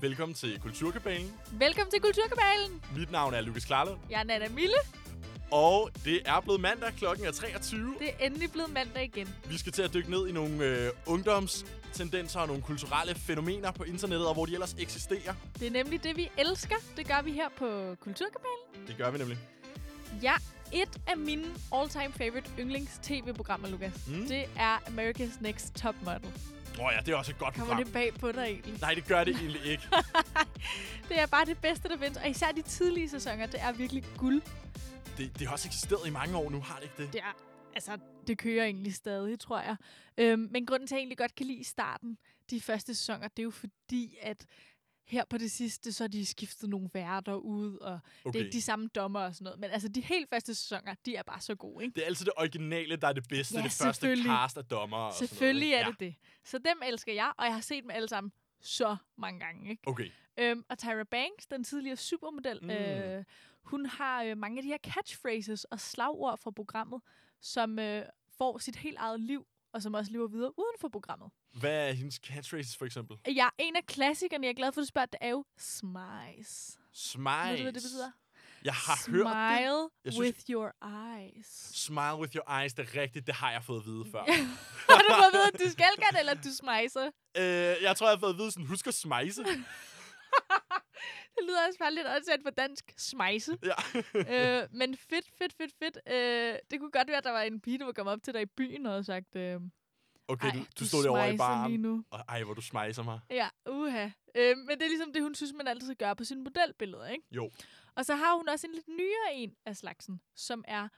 Velkommen til Kulturkabalen. Velkommen til Kulturkabalen. Mit navn er Lukas Klarlund, Jeg er Nana Mille. og det er blevet mandag. Klokken er 23. Det er endelig blevet mandag igen. Vi skal til at dykke ned i nogle øh, ungdomstendenser og nogle kulturelle fænomener på internettet, og hvor de ellers eksisterer. Det er nemlig det, vi elsker. Det gør vi her på Kulturkabalen. Det gør vi nemlig. Ja, et af mine all-time favorite yndlings-tv-programmer, Lukas, Mm. mm. det er America's Next Top Model. Åh oh ja, det er også et godt Kommer program. det bag på dig egentlig? Nej, det gør det egentlig ikke. Det er bare det bedste, der findes. Og især de tidlige sæsoner, det er virkelig guld. Det, det har også eksisteret i mange år nu, har det ikke det? Det er, altså, det kører egentlig stadig, tror jeg. Øhm, men grunden til, at jeg egentlig godt kan lide starten, de første sæsoner, det er jo fordi, at her på det sidste, så har de skiftet nogle værter ud, og okay. det er ikke de samme dommer og sådan noget. Men altså, de helt første sæsoner, de er bare så gode, ikke? Det er altid det originale, der er det bedste. Ja, det første cast af dommer. Og sådan Selvfølgelig noget, er ikke? det det. Så dem elsker jeg, og jeg har set dem alle sammen så mange gange, ikke? Ja. Okay. Øhm, og Tyra Banks, den tidligere supermodel, mm. øh, hun har øh, mange af de her catchphrases og slagord fra programmet, som øh, får sit helt eget liv, og som også lever videre uden for programmet. Hvad er hendes catchphrases, for eksempel? Ja, en af klassikerne, jeg er glad for, at du spørger, det er jo Smize. Smile. Ved du, hvad det betyder? Jeg har hørt det. Smile synes- with your eyes. Smile with your eyes, det er rigtigt. Det har jeg fået at vide før. har du fået at vide, at du skal gøre det, eller at du smicer? øh, jeg tror, jeg har fået at vide sådan, husk at smejse. Det lyder også bare lidt åndssvagt på dansk. Smice. ja. øh, men fedt, fedt, fedt, fedt. Øh, det kunne godt være, at der var en pige, der var kommet op til dig i byen og havde sagt, øh, Okay, ej, du, du stod derovre i lige baren. nu. Og ej, hvor du smejser mig. Ja, uha. Øh, men det er ligesom det, hun synes, man altid gør på sine modelbilleder, ikke? Jo. Og så har hun også en lidt nyere en af slagsen, som er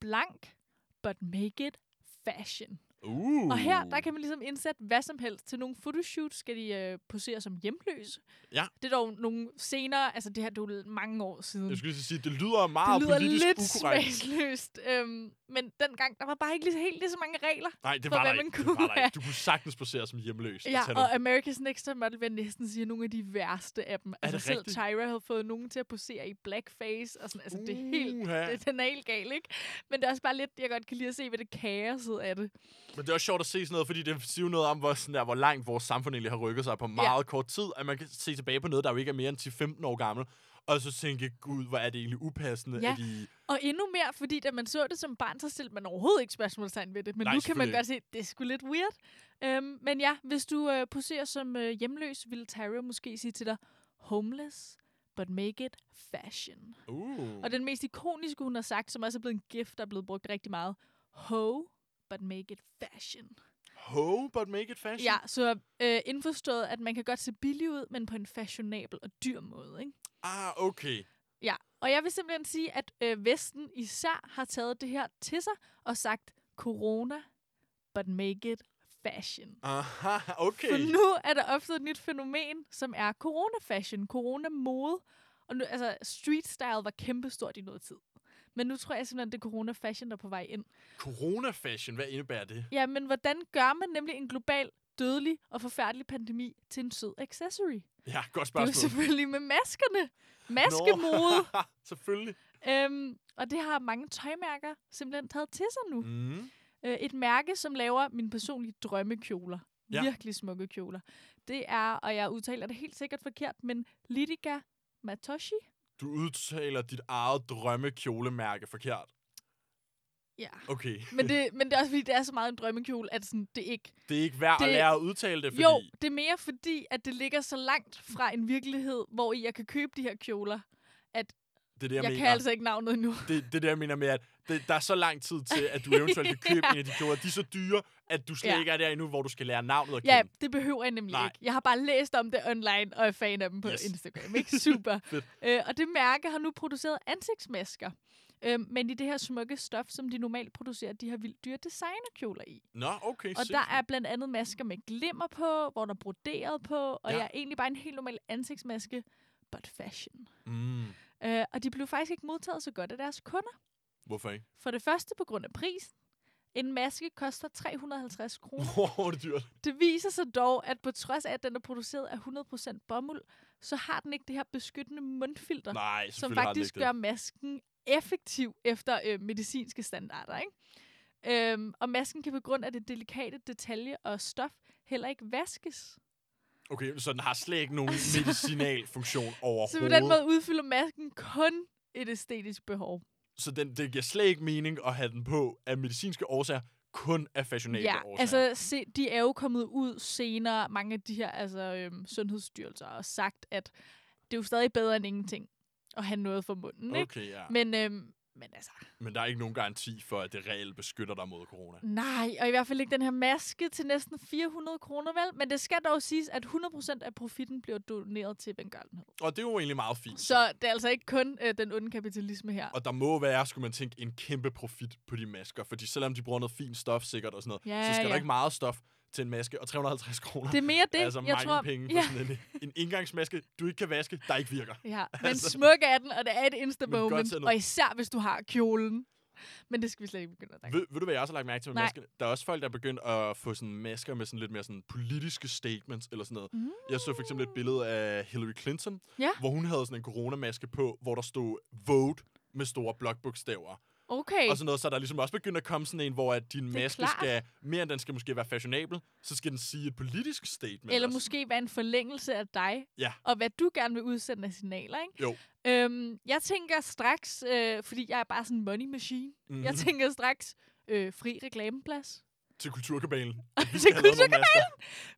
blank, but make it fashion. Uh. Og her, der kan man ligesom indsætte hvad som helst. Til nogle fotoshoots skal de øh, posere som hjemløse. Ja. Det er dog nogle senere, altså det her det er jo mange år siden. Jeg skulle lige sige, det lyder meget det lyder politisk lidt smagsløst. Øhm, men dengang, der var bare ikke lige, helt lige så mange regler. Nej, det for var der hvad man ikke. Det kunne var der. Du kunne sagtens posere som hjemløs. Ja, Tag og nu- America's Next Top Model vil næsten sige er nogle af de værste af dem. Altså det selv rigtigt? Tyra havde fået nogen til at posere i blackface. Og sådan, altså det er helt, det, den er helt gal, ikke? Men det er også bare lidt, jeg godt kan lide at se, hvad det kaoset af det. Men det er også sjovt at se sådan noget, fordi det siger noget om, hvor, sådan der, hvor langt vores samfund egentlig har rykket sig på meget kort tid. At man kan se tilbage på noget, der jo ikke er mere end 10-15 år gammel. Og så tænke, gud, hvor er det egentlig upassende, Ja. at de... Og endnu mere, fordi da man så det som barn, så stillede man overhovedet ikke spørgsmålstegn ved det. Men Nej, nu kan man godt se, det er sgu lidt weird. Øhm, men ja, hvis du øh, poserer som øh, hjemløs, vil Tyra måske sige til dig, homeless, but make it fashion. Uh. Og den mest ikoniske, hun har sagt, som også er blevet en gift, der er blevet brugt rigtig meget, ho, but make it fashion. Ho, but make it fashion? Ja, så øh, indforstået, at man kan godt se billig ud, men på en fashionabel og dyr måde, ikke? Ah, okay. Ja, og jeg vil simpelthen sige, at øh, Vesten især har taget det her til sig og sagt, corona, but make it fashion. Aha, okay. For nu er der opstået et nyt fænomen, som er corona-fashion, corona-mode. Og nu, altså, street style var kæmpestort i noget tid. Men nu tror jeg simpelthen, det er corona-fashion, der er på vej ind. Corona-fashion, hvad indebærer det? Ja, men hvordan gør man nemlig en global, dødelig og forfærdelig pandemi til en sød accessory? Ja, godt Det er jo spørgsmål. selvfølgelig med maskerne. Maskemode. Selvfølgelig. Øhm, og det har mange tøjmærker simpelthen taget til sig nu. Mm. Øh, et mærke, som laver mine personlige drømmekjoler. Ja. Virkelig smukke kjoler. Det er, og jeg udtaler det helt sikkert forkert, men Lidica Matoshi. Du udtaler dit eget drømmekjolemærke forkert. Ja. Okay. Men det, men det er også fordi, det er så meget en drømmekjole, at sådan, det ikke... Det er ikke værd at Det- lære at udtale det, fordi... Jo, det er mere fordi, at det ligger så langt fra en virkelighed, hvor jeg kan købe de her kjoler. det er det, jeg, Jeg, jeg mener. kan altså ikke navnet endnu. det, det er det, jeg mener med, at det, der er så lang tid til, at du eventuelt kan købe en af de kjoler. De er så dyre, at du slet Ja. ikke er der endnu, hvor du skal lære navnet at Ja, kende. det behøver jeg nemlig Nej. ikke. Jeg har bare læst om det online, og er fan af dem på Yes. Instagram. Ikke? Super. Øh, og det mærke har nu produceret ansigtsmasker. Øh, men i det her smukke stof, som de normalt producerer de her vildt dyre designerkjoler i. Nå, okay. Og der er blandt andet masker med glimmer på, hvor der er broderet på, og Ja. ja. jeg er egentlig bare en helt normal ansigtsmaske, but fashion. Mm. Øh, og de blev faktisk ikke modtaget så godt af deres kunder. Hvorfor ikke? For det første på grund af prisen. En maske koster 350 kroner. Er det dyrt. Det viser sig dog, at på trods af, at den er produceret af 100% bomuld, så har den ikke det her beskyttende mundfilter, Nej, som faktisk gør masken effektiv efter øh, medicinske standarder. Ikke? Øhm, og masken kan på grund af det delikate detalje og stof heller ikke vaskes. Okay, så den har slet ikke nogen medicinal funktion overhovedet. Så på den måde udfylder masken kun et æstetisk behov. Så den, det giver slet ikke mening at have den på af medicinske årsager, kun af fashionable Ja, årsager. altså se, de er jo kommet ud senere, mange af de her altså, øhm, sundhedsstyrelser, og sagt, at det er jo stadig bedre end ingenting at have noget for munden. Ikke? Okay, ja. Men, Men, øhm, men altså, men der er ikke nogen garanti for, at det reelt beskytter dig mod corona. nej, og i hvert fald ikke den her maske til næsten 400 kroner, vel? Men det skal dog siges, at 100% af profitten bliver doneret til velgørenhed. Og det er jo egentlig meget fint. Så det er altså ikke kun øh, den onde kapitalisme her. Og der må være, skulle man tænke, en kæmpe profit på de masker. Fordi selvom de bruger noget fint stof sikkert og sådan noget, Ja, så skal ja. der ikke meget stof til en maske. Og 350 kroner Det er mere det, altså jeg tror. penge ja, sådan en, en indgangsmaske, du ikke kan vaske, der ikke virker. ja, men Altså. smuk er den, og det er et insta Men godt moment. til noget. Og især hvis du har kjolen. Men det skal vi slet ikke begynde at snakke. Ved, ved du, hvad jeg også har lagt mærke til med Nej. maskerne? Der er også folk, der er begyndt at få sådan masker med sådan lidt mere sådan politiske statements eller sådan noget. Mm. Jeg så for eksempel et billede af Hillary Clinton, Ja. hvor hun havde sådan en coronamaske på, hvor der stod vote med store blokbogstaver. Okay. Og sådan noget, så er der ligesom også begyndt at komme sådan en, hvor at din maske klart. skal, mere end den skal måske være fashionabel, så skal den sige et politisk statement Eller også. måske være en forlængelse af dig. Ja. Og hvad du gerne vil udsende af signaler, ikke? Jo. Øhm, jeg tænker straks, øh, fordi jeg er bare sådan en money machine. Mm-hmm. Jeg tænker straks øh, fri reklameplads. Til kulturkabalen. Til nogle masker.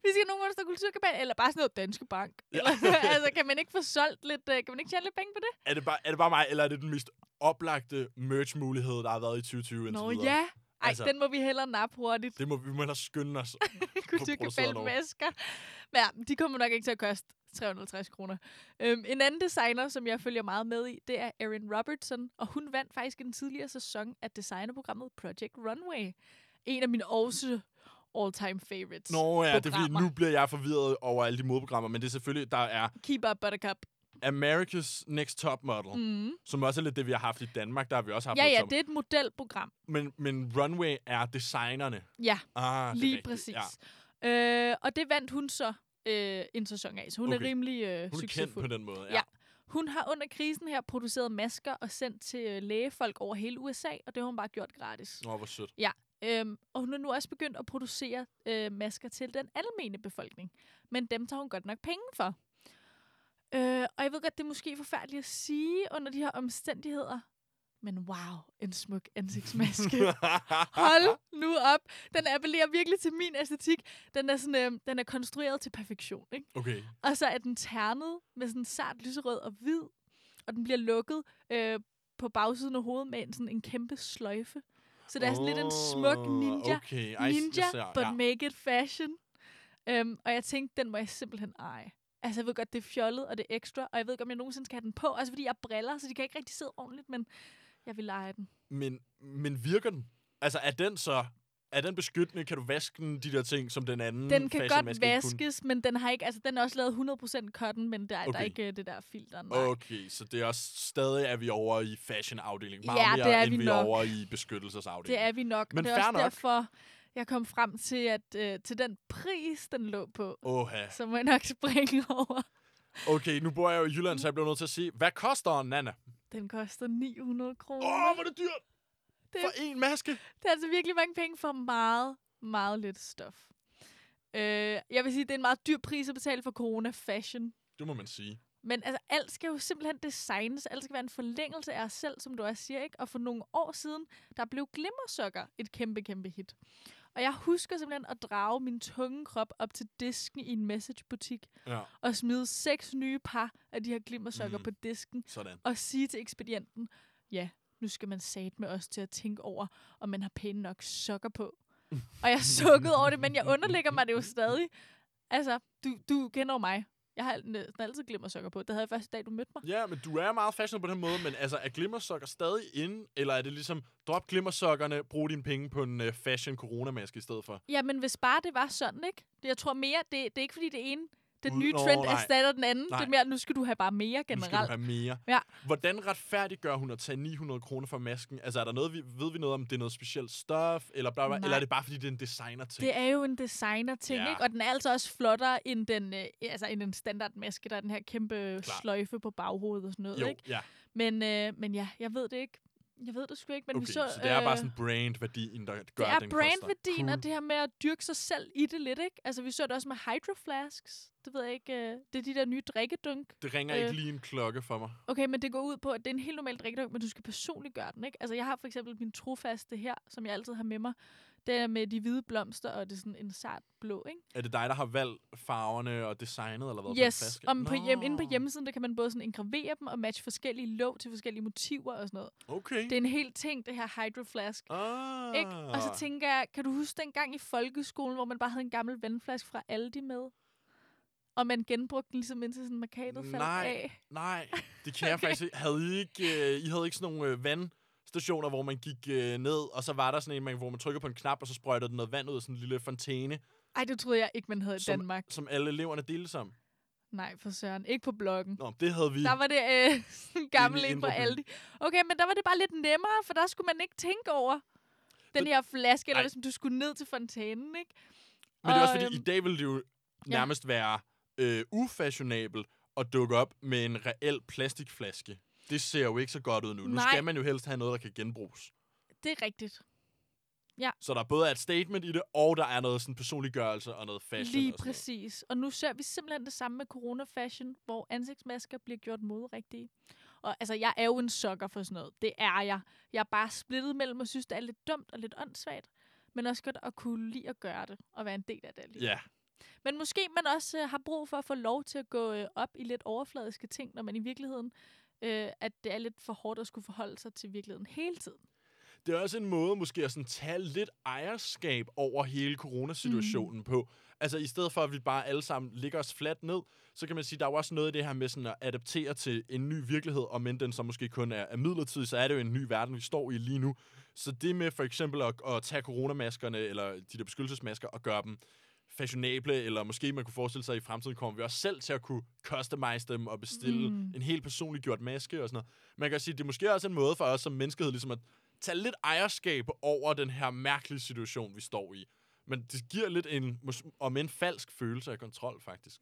Vi skal nogen, der kulturkabal, eller bare sådan noget Danske Bank. Ja. Eller, altså, kan man ikke få solgt lidt, øh, kan man ikke tjene lidt penge på det? Er det, bare, er det bare mig, eller er det den mest oplagte merch-mulighed, der har været i 2020 indtil Nå videre? ja. Ej, Altså- den må vi hellere nappe hurtigt. Det må vi må hellere skynde os. produceret Kulturkabal-masker. Men ja, de kommer nok ikke til at koste 350 kroner. Øhm, en anden designer, som jeg følger meget med i, det er Erin Robertson, og hun vandt faktisk en tidligere sæson af designerprogrammet Project Runway. En af mine også all-time favorites. Nå ja, det er fordi, programmer. nu bliver jeg forvirret over alle de modeprogrammer, men det er selvfølgelig, der er Keep Up Buttercup. America's Next Top Model, mm. Som også er lidt det, vi har haft i Danmark. Der har vi også haft Ja, ja, top- det er et modelprogram. Men, men Runway er designerne. Ja, Ah, lige rigtigt, præcis. Ja. Øh, og det vandt hun så øh, en sæson af, så hun Okay. er rimelig øh, Hun er kendt succesfuld. på den måde. Ja. Ja. Hun har under krisen her produceret masker og sendt til øh, lægefolk over hele USA, og det har hun bare gjort gratis. Nå, hvor sødt. Øhm, og hun er nu også begyndt at producere øh, masker til den almene befolkning. Men dem tager hun godt nok penge for. Øh, og jeg ved godt, det er måske forfærdeligt at sige under de her omstændigheder. Men wow, en smuk ansigtsmaske. Hold nu op. Den appellerer virkelig til min æstetik. Den er, sådan, øh, den er konstrueret til perfektion. Ikke? okay. Og så er den ternet med sådan sart lyserød og hvid. Og den bliver lukket øh, på bagsiden af hovedet med en, sådan en kæmpe sløjfe. Så det er sådan lidt en smuk ninja. Okay. Ej, ninja, ser, but ja. make it fashion. Um, og jeg tænkte, den må jeg simpelthen eje. Altså, jeg ved godt, det er fjollet, og det er ekstra, og jeg ved ikke, om jeg nogensinde skal have den på. Altså, fordi jeg har briller, så de kan ikke rigtig sidde ordentligt, men jeg vil eje den. Men, men virker den? Altså, er den så... Er den beskyttende? Kan du vaske den, de der ting, som den anden Den kan godt vaskes, men den har ikke, altså, den er også lavet 100% cotton, men der, okay. der er ikke øh, det der filter. Nej. Okay, så det er også stadig, er vi over i fashion-afdelingen. Meget Ja, mere, det er end vi vi nok. er over i beskyttelsesafdelingen. Det er vi nok, Men det er også nok. derfor, jeg kom frem til, at øh, til den pris, den lå på, Oha. så må jeg nok springe over. Okay, nu bor jeg jo i Jylland, så jeg bliver nødt til at sige, hvad koster en Nana? Den koster 900 kroner. Åh, oh, hvor er det dyrt! Det- For en maske? Det er altså virkelig mange penge for meget, meget lidt stof. Øh, jeg vil sige, det er en meget dyr pris at betale for corona fashion. Det må man sige. Men altså, alt skal jo simpelthen designes. Alt skal være en forlængelse af os selv, som du også siger, ikke? Og for nogle år siden, der blev glimmersokker et kæmpe, kæmpe hit. Og jeg husker simpelthen at drage min tunge krop op til disken i en messagebutik Ja, og smide seks nye par af de her glimmersokker Mm. på disken sådan. og sige til ekspedienten, ja, nu skal man sat med os til at tænke over, om man har pæne nok sokker på. og jeg sukkede over det, men jeg underlægger mig det jo stadig. Altså, du, du kender mig. Jeg har næsten altid glimmersokker på. Det havde jeg første dag, du mødte mig. Ja, men du er meget fashionable på den måde, men altså, er glimmersokker stadig inde, eller er det ligesom, drop glimmersokkerne, brug dine penge på en uh, fashion coronamaske i stedet for? Jamen, hvis bare det var sådan, ikke? Jeg tror mere, det, det er ikke fordi det ene, den nye Nå, trend nej. erstatter den anden. Nej. Det er mere, nu skal du have bare mere Nu skal du generelt. have mere. Ja. Hvordan retfærdiggør hun at tage 900 kroner for masken? Altså, er der noget, vi, ved vi noget om, det er noget specielt stof, eller, bla, bla, eller er det bare, fordi det er en designer-ting? Det er jo en designer-ting, Ja. ikke? Og den er altså også flottere end den, øh, altså end en standardmaske, der er den her kæmpe Klar. sløjfe på baghovedet og sådan noget, jo, ikke? ja. Men, øh, men ja, jeg ved det ikke. Jeg ved det sgu ikke, men Okay, vi så... så det er bare øh, sådan brand-værdien, der gør, det er den brandværdien cool. og det her med at dyrke sig selv i det lidt, ikke? Altså, vi så det også med Hydro Flasks. Det ved jeg ikke. Øh, det er de der nye drikkedunk. Det ringer øh, ikke lige en klokke for mig. Okay, men det går ud på, at det er en helt normal drikkedunk, men du skal personligt gøre den, ikke? Altså, jeg har for eksempel min trofaste her, som jeg altid har med mig. Det er med de hvide blomster, og det er sådan en sart blå, ikke? Er det dig, der har valgt farverne og designet, eller hvad? på Yes, flaske? om på hjem, inde på hjemmesiden, der kan man både sådan engravere dem og matche forskellige låg til forskellige motiver og sådan noget. Okay. Det er en helt ting, det her Hydro Flask. Ah. Ikke? Og så tænker jeg, kan du huske den gang i folkeskolen, hvor man bare havde en gammel vandflaske fra Aldi med? Og man genbrugte den ligesom indtil sådan markadet faldt Nej. af. Nej, det kan jeg faktisk ikke. Havde I ikke, øh, I havde ikke sådan nogle øh, vandstationer, hvor man gik øh, ned, og så var der sådan en, man, hvor man trykker på en knap, og så sprøjtede den noget vand ud af sådan en lille fontæne, Ej, det troede jeg ikke, man havde i Som- Danmark. som alle eleverne delte som. Nej, for søren. Ikke på bloggen. Nå, det havde vi. Der var det øh, gammel en fra. Aldi. Okay, men der var det bare lidt nemmere, for der skulle man ikke tænke over den her flaske, eller hvis du skulle ned til fontænen, ikke? Men det er også Og, fordi, i øhm, dag ville det jo nærmest være øh, ufashionabelt at dukke op med en reel plastikflaske. Det ser jo ikke så godt ud nu. Nu Nej. skal man jo helst have noget, der kan genbruges. Det er rigtigt. Så der både er et statement i det, og der er noget sådan personliggørelse og noget fashion. Lige og præcis. Og nu ser vi simpelthen det samme med corona-fashion, hvor ansigtsmasker bliver gjort moderigtige. Og altså, jeg er jo en sokker for sådan noget. Det er jeg. Jeg er bare splittet mellem og synes, det er lidt dumt og lidt åndssvagt. Men også godt at kunne lide at gøre det, og være en del af det alligevel. Ja, Men måske man også øh, har brug for at få lov til at gå øh, op i lidt overfladiske ting, når man i virkeligheden, øh, at det er lidt for hårdt at skulle forholde sig til virkeligheden hele tiden. det er også en måde måske at sådan tage lidt ejerskab over hele coronasituationen mm. på. Altså i stedet for, at vi bare alle sammen ligger os fladt ned, så kan man sige, der er jo også noget i det her med sådan at adaptere til en ny virkelighed, og men den så måske kun er, er midlertidig, så er det jo en ny verden, vi står i lige nu. Så det med for eksempel at, at tage coronamaskerne, eller de der beskyttelsesmasker, og gøre dem fashionable, eller måske man kunne forestille sig, at i fremtiden kommer vi også selv til at kunne customize dem og bestille Mm. en helt personlig gjort maske og sådan noget. Man kan sige, at det er måske også en måde for os som menneskehed ligesom at tage lidt ejerskab over den her mærkelige situation, vi står i. Men det giver lidt en, om en falsk følelse af kontrol, faktisk.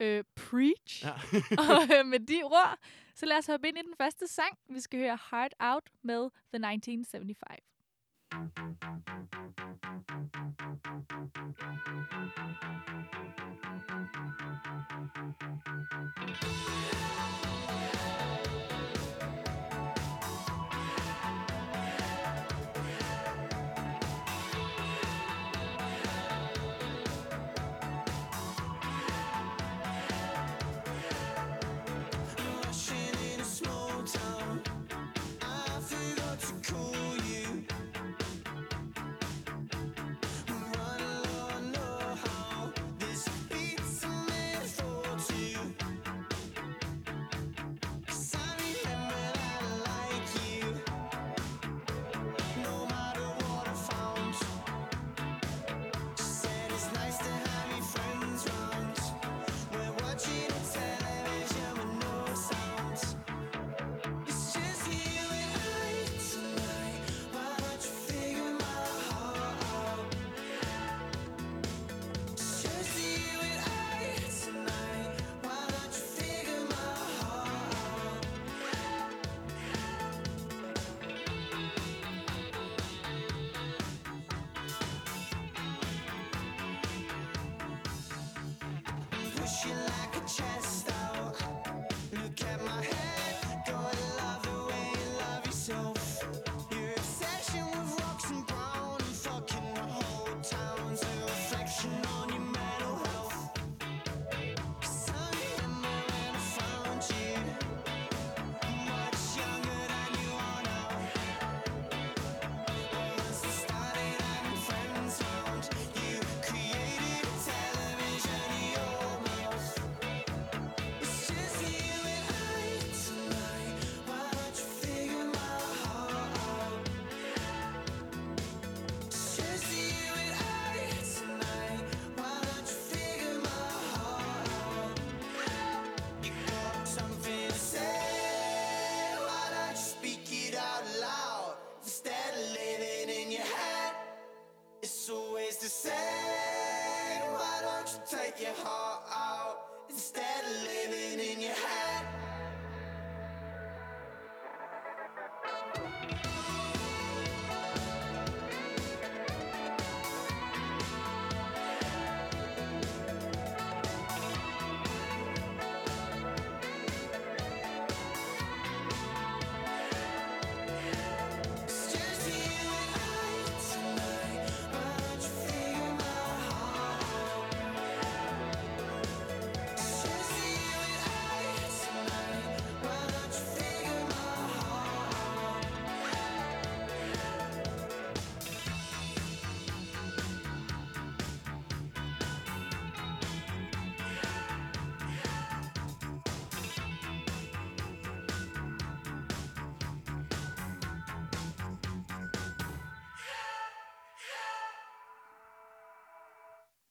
Øh, preach. Ja. og øh, med de ord, så lad os hoppe ind i den første sang. Vi skal høre Heart Out med The 1975. Thank you.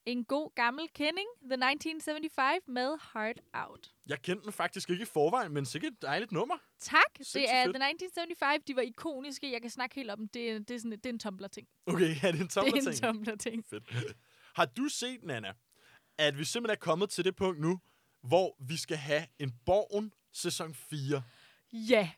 En god gammel kending, The 1975 med Heart Out. Jeg kendte den faktisk ikke i forvejen, men sikkert et dejligt nummer. Tak. Sindssygt Det er fedt. The 1975. De var ikoniske. Jeg kan snakke helt om det. er- Det er, sådan, det er en Tumblr-ting. Okay, ja, det er en Det er en. Tumblr-ting. Fedt. Har du set, Nana, at vi simpelthen er kommet til det punkt nu, hvor vi skal have en Borgen sæson 4? Ja.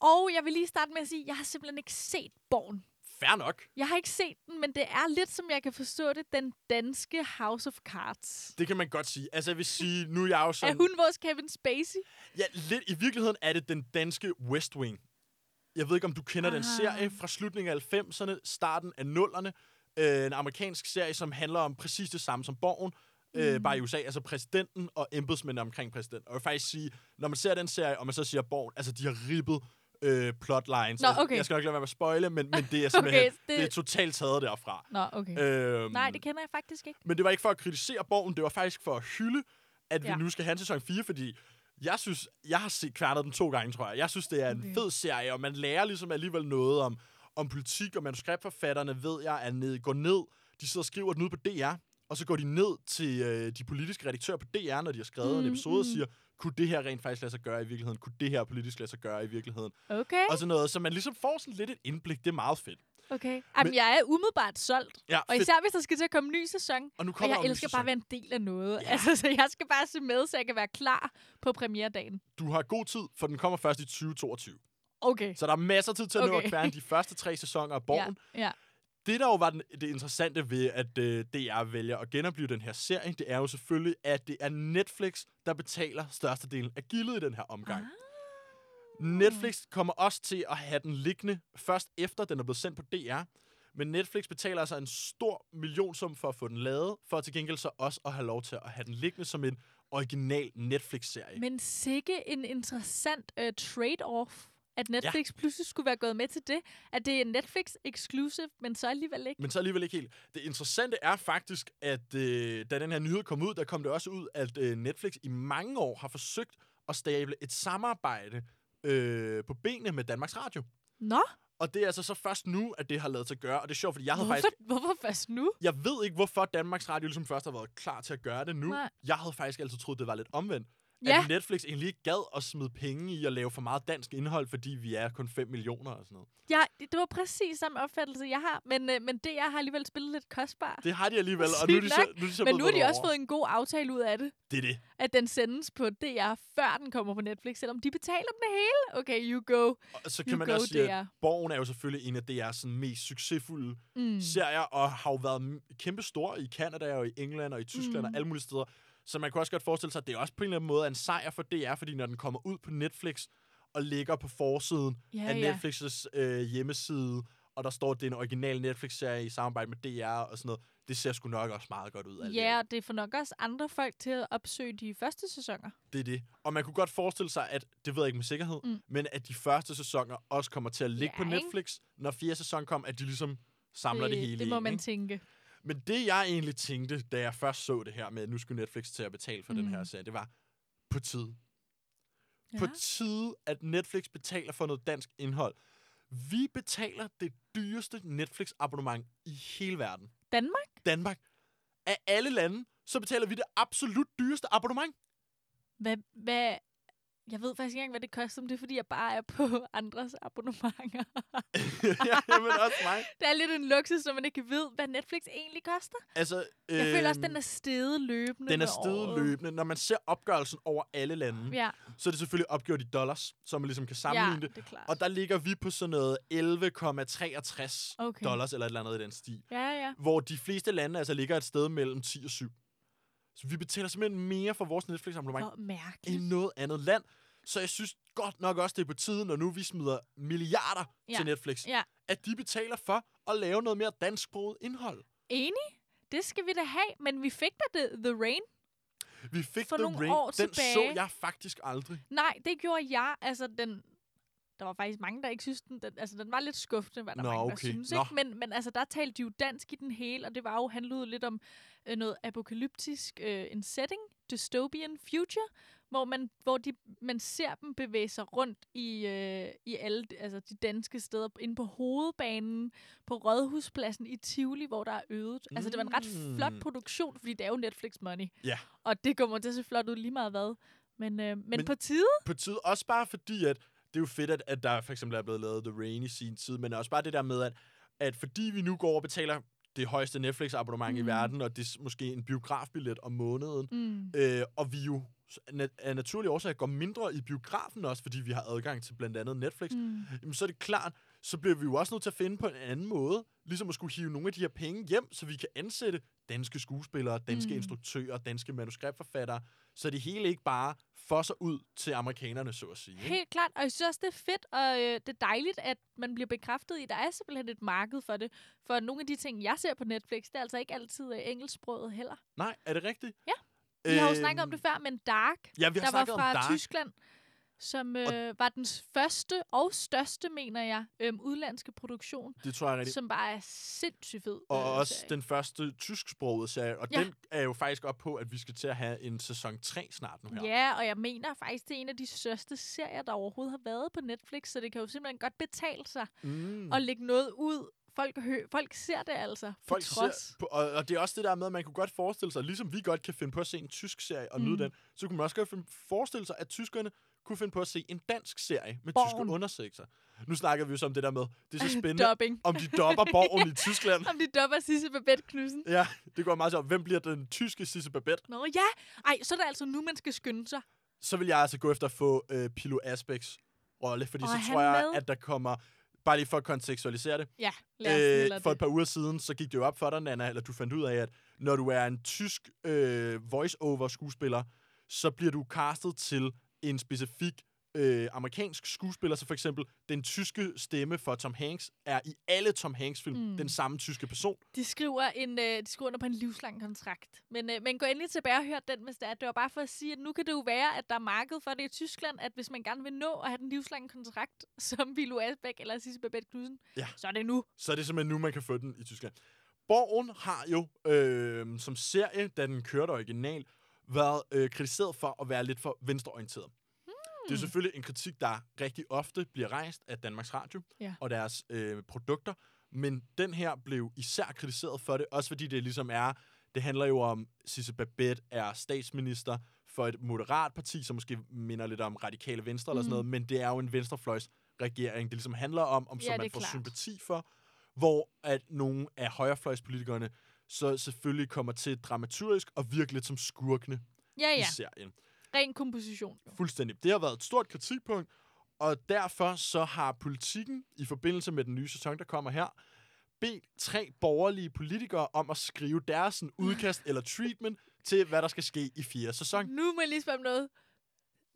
Og jeg vil lige starte med at sige, at jeg har simpelthen ikke set Born. Fair nok. Jeg har ikke set den, men det er lidt, som jeg kan forstå det, den danske House of Cards. Det kan man godt sige. Altså, jeg vil sige, nu er jeg jo Er sådan... hun vores Kevin Spacey? Ja, lidt, i virkeligheden er det den danske West Wing. Jeg ved ikke, om du kender ah. den serie fra slutningen af 90'erne, starten af 0'erne. Øh, en amerikansk serie, som handler om præcis det samme som Borgen, øh, Mm. bare i USA. Altså præsidenten og embedsmændene omkring præsidenten. Og jeg vil faktisk sige, når man ser den serie, og man så siger Borgen, altså de har ribbet øh, plotlines. Nå, okay. Jeg skal nok lade være med at spoile, men, men det er simpelthen Okay, det... det- er totalt taget derfra. Nå, okay. Øhm, Nej, det kender jeg faktisk ikke. men det var ikke for at kritisere Borgen, det var faktisk for at hylde, at vi Ja. nu skal have en sæson 4, fordi jeg synes, jeg har set kværnet den to gange, tror jeg. Jeg synes, det er en Okay. fed serie, og man lærer ligesom alligevel noget om, om politik, og manuskriptforfatterne ved jeg er ned, går ned, de sidder og skriver den ud på DR, og så går de ned til øh, de politiske redaktører på DR, når de har skrevet mm, en Mm, episode, og mm. siger, kunne det her rent faktisk lade sig gøre i virkeligheden? Kunne det her politisk lade sig gøre i virkeligheden? Okay, Og sådan noget, så man ligesom får sådan lidt et indblik. Det er meget fedt. okay. Jamen, jeg er umiddelbart solgt. Ja, Og fedt. især hvis der skal til at komme en ny sæson. Og nu Og kommer der jeg elsker bare at være en del af noget. Ja. Altså, så jeg skal bare se med, så jeg kan være klar på premieredagen. Du har god tid, for den kommer først i 2022. Okay. Så der er masser af tid til at okay. nå at kværne de første tre sæsoner af Borgen. Ja, ja. Det, der jo var den, det interessante ved, at øh, DR vælger at genopleve den her serie, det er jo selvfølgelig, at det er Netflix, der betaler størstedelen af gildet i den her omgang. Ah. Netflix kommer også til at have den liggende først efter, den er blevet sendt på DR. Men Netflix betaler altså en stor millionsum for at få den lavet, for til gengæld så også at have lov til at have den liggende som en original Netflix-serie. Men sikke en interessant uh, trade-off, at Netflix ja. pludselig skulle være gået med til det. At det er Netflix exclusive, men så alligevel ikke. Men så alligevel ikke helt. Det interessante er faktisk, at øh, da den her nyhed kom ud, der kom det også ud, at øh, Netflix i mange år har forsøgt at stable et samarbejde øh, på benene med Danmarks Radio. Nå, Og det er altså så først nu, at det har lavet sig gøre. Og det er sjovt, fordi jeg havde hvorfor, faktisk... hvorfor først nu? Jeg ved ikke, hvorfor Danmarks Radio ligesom først har været klar til at gøre det nu. Nej. Jeg havde faktisk altid troet, det var lidt omvendt. Ja. At Netflix egentlig ikke gad at smide penge i at lave for meget dansk indhold, fordi vi er kun 5 millioner og sådan noget. Ja, det, det var præcis samme opfattelse, jeg har. Men, øh, men det, jeg har alligevel spillet lidt kostbar. Det har de alligevel, og nu er de så, nu er de så Men nu har de også over. fået en god aftale ud af det. Det er det. At den sendes på DR, før den kommer på Netflix. Selvom de betaler dem det hele. Okay, you go. Og så You kan man go også sige, at. Borgen er jo selvfølgelig en af DR's sådan mest succesfulde Mm. serier, og har jo været kæmpe stor i Canada og i England og i Tyskland mm. og alle mulige steder. Så man kunne også godt forestille sig, at det er også på en eller anden måde en sejr for DR, fordi når den kommer ud på Netflix og ligger på forsiden Ja, af ja. Netflix' øh, hjemmeside, og der står, at det er en original Netflix-serie i samarbejde med DR og sådan noget, det ser sgu nok også meget godt ud. i Ja, og det får nok også andre folk til at opsøge de første sæsoner. Det er det. Og man kunne godt forestille sig, at, det ved jeg ikke med sikkerhed, Mm. men at de første sæsoner også kommer til at ligge Ja, på ikke? Netflix, når fjerde sæson kom, at de ligesom samler det, det hele det må en, man ikke? tænke. Men det, jeg egentlig tænkte, da jeg først så det her med, at nu skulle Netflix til at betale for mm. den Mm. her serie, det var på tide. Ja. På tide, at Netflix betaler for noget dansk indhold. Vi betaler det dyreste Netflix-abonnement i hele verden. Danmark? Danmark. Af alle lande, så betaler vi det absolut dyreste abonnement. Hvad, hvad, jeg ved faktisk ikke engang, hvad det koster, men det er, fordi jeg bare er på andres abonnementer. ja, jamen også mig. det er lidt en luksus, når man ikke ved, hvad Netflix egentlig koster. Altså, Jeg føler også, øhm, den er steget løbende den er steget løbende. Når man ser opgørelsen over alle lande, Ja, så er det selvfølgelig opgjort i dollars, så man ligesom kan sammenligne ja det. det. Og der ligger vi på sådan noget 11,63 Okay. dollars eller et eller andet i den stil. Ja, ja. Hvor de fleste lande altså ligger et sted mellem 10 og 7. Så vi betaler simpelthen mere for vores Netflix-abonnement end noget andet land. Så jeg synes godt nok også, det er på tide, når nu vi smider milliarder Ja. til Netflix, Ja. at de betaler for at lave noget mere dansksproget indhold. Enig? Det skal vi da have, men vi fik da The, the Rain. Vi fik For The nogle Ring. år Den tilbage. så jeg faktisk aldrig. Nej, det gjorde jeg. Altså, den, der var faktisk mange, der ikke synes, den, den, altså, den var lidt skuffende, hvad der Nå, mange, der okay. synes. Nå. Ikke? Men, men altså, der talte de jo dansk i den hele, og det var jo, handlede lidt om øh, noget apokalyptisk, øh, en setting, dystopian future, hvor man, hvor de, man ser dem bevæge sig rundt i, øh, i alle altså de danske steder. Inde på hovedbanen, på Rådhuspladsen i Tivoli, hvor der er øvet. Altså, det var en ret flot Mm. produktion, fordi det er jo Netflix money. Ja. Og det kommer til at se flot ud lige meget hvad. Men, øh, Men- men på tide. på tide. Også bare fordi, at det er jo fedt, at, at der for eksempel er blevet lavet The Rain i sin tid, men også bare det der med, at, at fordi vi nu går og betaler det højeste Netflix-abonnement mm. i verden, og det er måske en biografbillet om måneden, Mm. øh, og vi jo af naturlige årsager går mindre i biografen også, fordi vi har adgang til blandt andet Netflix, Mm. jamen, så er det klart, så bliver vi jo også nødt til at finde på en anden måde, ligesom at skulle hive nogle af de her penge hjem, så vi kan ansætte danske skuespillere, danske. Mm. instruktører, danske manuskriptforfattere, så det hele ikke bare fosser ud til amerikanerne, så at sige. ikke? Helt klart, og jeg synes også, det er fedt, og øh, det er dejligt, at man bliver bekræftet i, der er simpelthen et marked for det. For nogle af de ting, jeg ser på Netflix, det er altså ikke altid øh, engelsksproget heller. Nej, er det rigtigt? Ja. Vi har jo snakket om det før, men Dark, Ja, vi har der var fra Dark. Tyskland, som øh, var den første og største, mener jeg, øhm, udlandske produktion, Det tror jeg rigtigt. som bare er sindssygt fed. Og øh, også serie. den første tysksprogede serie, og Ja. den er jo faktisk op på, at vi skal til at have en sæson 3 snart nu her. Ja, og jeg mener faktisk, det er en af de største serier, der overhovedet har været på Netflix, så det kan jo simpelthen godt betale sig Mm. at lægge noget ud. Folk, hø- folk ser det altså, Folk trods. ser på, og, og det er også det der med, at man kunne godt forestille sig, ligesom vi godt kan finde på at se en tysk serie og nyde Mm. den, så kunne man også godt forestille sig, at tyskerne kunne finde på at se en dansk serie med Borgen. tyske undersøgelser. Nu snakker vi jo så om det der med, det er så spændende, Dubbing. om de dopper borgen i Tyskland. Om de dopper Sisse Babette Knudsen. Ja, det går meget så. Hvem bliver den tyske Sisse Babette? Nå ja, ej, så er det altså nu, man skal skynde sig. Så vil jeg altså gå efter at få øh, Pilo Asbæks rolle, fordi Og så tror jeg, med? at der kommer, bare lige for at kontekstualisere det, Ja, lad os øh, for et par uger siden, så gik det jo op for dig, Nana, eller du fandt ud af, at når du er en tysk øh, voice-over-skuespiller, så bliver du castet til en specifik øh, amerikansk skuespiller, så for eksempel den tyske stemme for Tom Hanks er i alle Tom Hanks-film mm. Den samme tyske person. De skriver, en, øh, de skriver under på en livslang kontrakt. Men, øh, men gå endelig tilbage og hør den, hvis det er. Det var bare for at sige, at nu kan det jo være, at der er marked for det i Tyskland, at hvis man gerne vil nå at have den livslange kontrakt, som Vilo Asbæk eller Sisse Babette Knudsen, Ja. så er det nu. Så er det simpelthen nu, man kan få den i Tyskland. Borgen har jo øh, som serie, da den kørte original, været øh, kritiseret for at være lidt for venstreorienteret. Det er selvfølgelig en kritik, der rigtig ofte bliver rejst af Danmarks Radio Ja. og deres øh, produkter, men den her blev især kritiseret for det, også fordi det ligesom er, det handler jo om, Sisse Babette er statsminister for et moderat parti, som måske minder lidt om radikale venstre eller sådan Mm. noget, men det er jo en venstrefløjs regering, det ligesom handler om, om Ja, som man får klart. sympati for, hvor at nogle af højrefløjspolitikerne så selvfølgelig kommer til dramaturgisk og virke lidt som skurkene Ja, i ja. serien. Ren komposition. Jo. Fuldstændig. Det har været et stort kritikpunkt, og derfor så har politikken i forbindelse med den nye sæson, der kommer her, bedt tre borgerlige politikere om at skrive deres sådan, udkast eller treatment til, hvad der skal ske i fjerde sæson. Nu må jeg lige spørge om noget.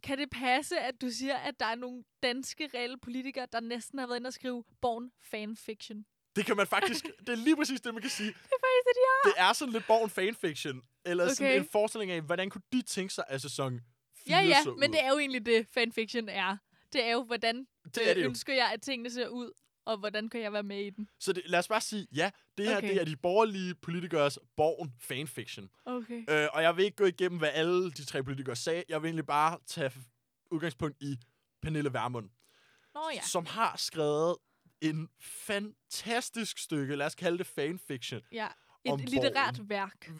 Kan det passe, at du siger, at der er nogle danske reelle politikere, der næsten har været inde og skrive Born fanfiction? Det kan man faktisk... Det er lige præcis det, man kan sige. Det er faktisk det, de har. Det er sådan lidt borgen fanfiction, eller okay. sådan en forestilling af, hvordan kunne de tænke sig, at sæson 4 Ja, ja, så men ud. det er jo egentlig det, fanfiction er. Det er jo, hvordan det, er det jo. ønsker jeg, at tingene ser ud, og hvordan kan jeg være med i den. Så det, lad os bare sige, ja, det her Okay. det er de borgerlige politikers borgen fanfiction. Okay. Øh, og jeg vil ikke gå igennem, hvad alle de tre politikere sagde. Jeg vil egentlig bare tage udgangspunkt i Pernille Vermund, Nå ja. som har skrevet en fantastisk stykke, lad os kalde det fanfiction. ja. Et litterært borgen. værk.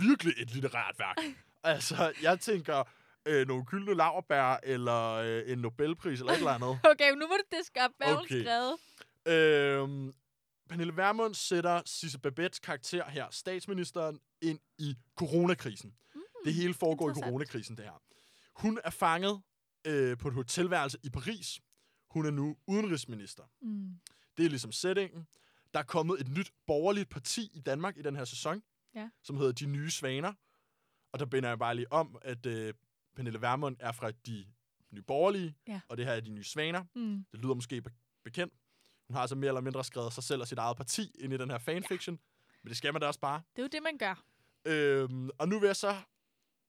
Virkelig et litterært værk. altså, jeg tænker øh, nogle gyldne laverbær, eller øh, en Nobelpris, eller et eller andet. Okay, nu må du diske op, hvad okay. Skrevet. Øhm, Pernille Vermund sætter Sisse Babettes karakter her, statsministeren, ind i coronakrisen. Mm, det hele foregår i coronakrisen, det her. Hun er fanget øh, på et hotelværelse i Paris. Hun er nu udenrigsminister. Mm. Det er ligesom settingen. Der er kommet et nyt borgerligt parti i Danmark i den her sæson, Ja. som hedder De Nye Svaner. Og der binder jeg bare lige om, at øh, Pernille Vermund er fra De Nye Borgerlige, Ja. og det her er De Nye Svaner. Mm. Det lyder måske be- bekendt. Hun har altså mere eller mindre skrevet sig selv og sit eget parti ind i den her fanfiction. Ja. Men det skal man da også bare. Det er jo det, man gør. Øhm, og nu vil jeg så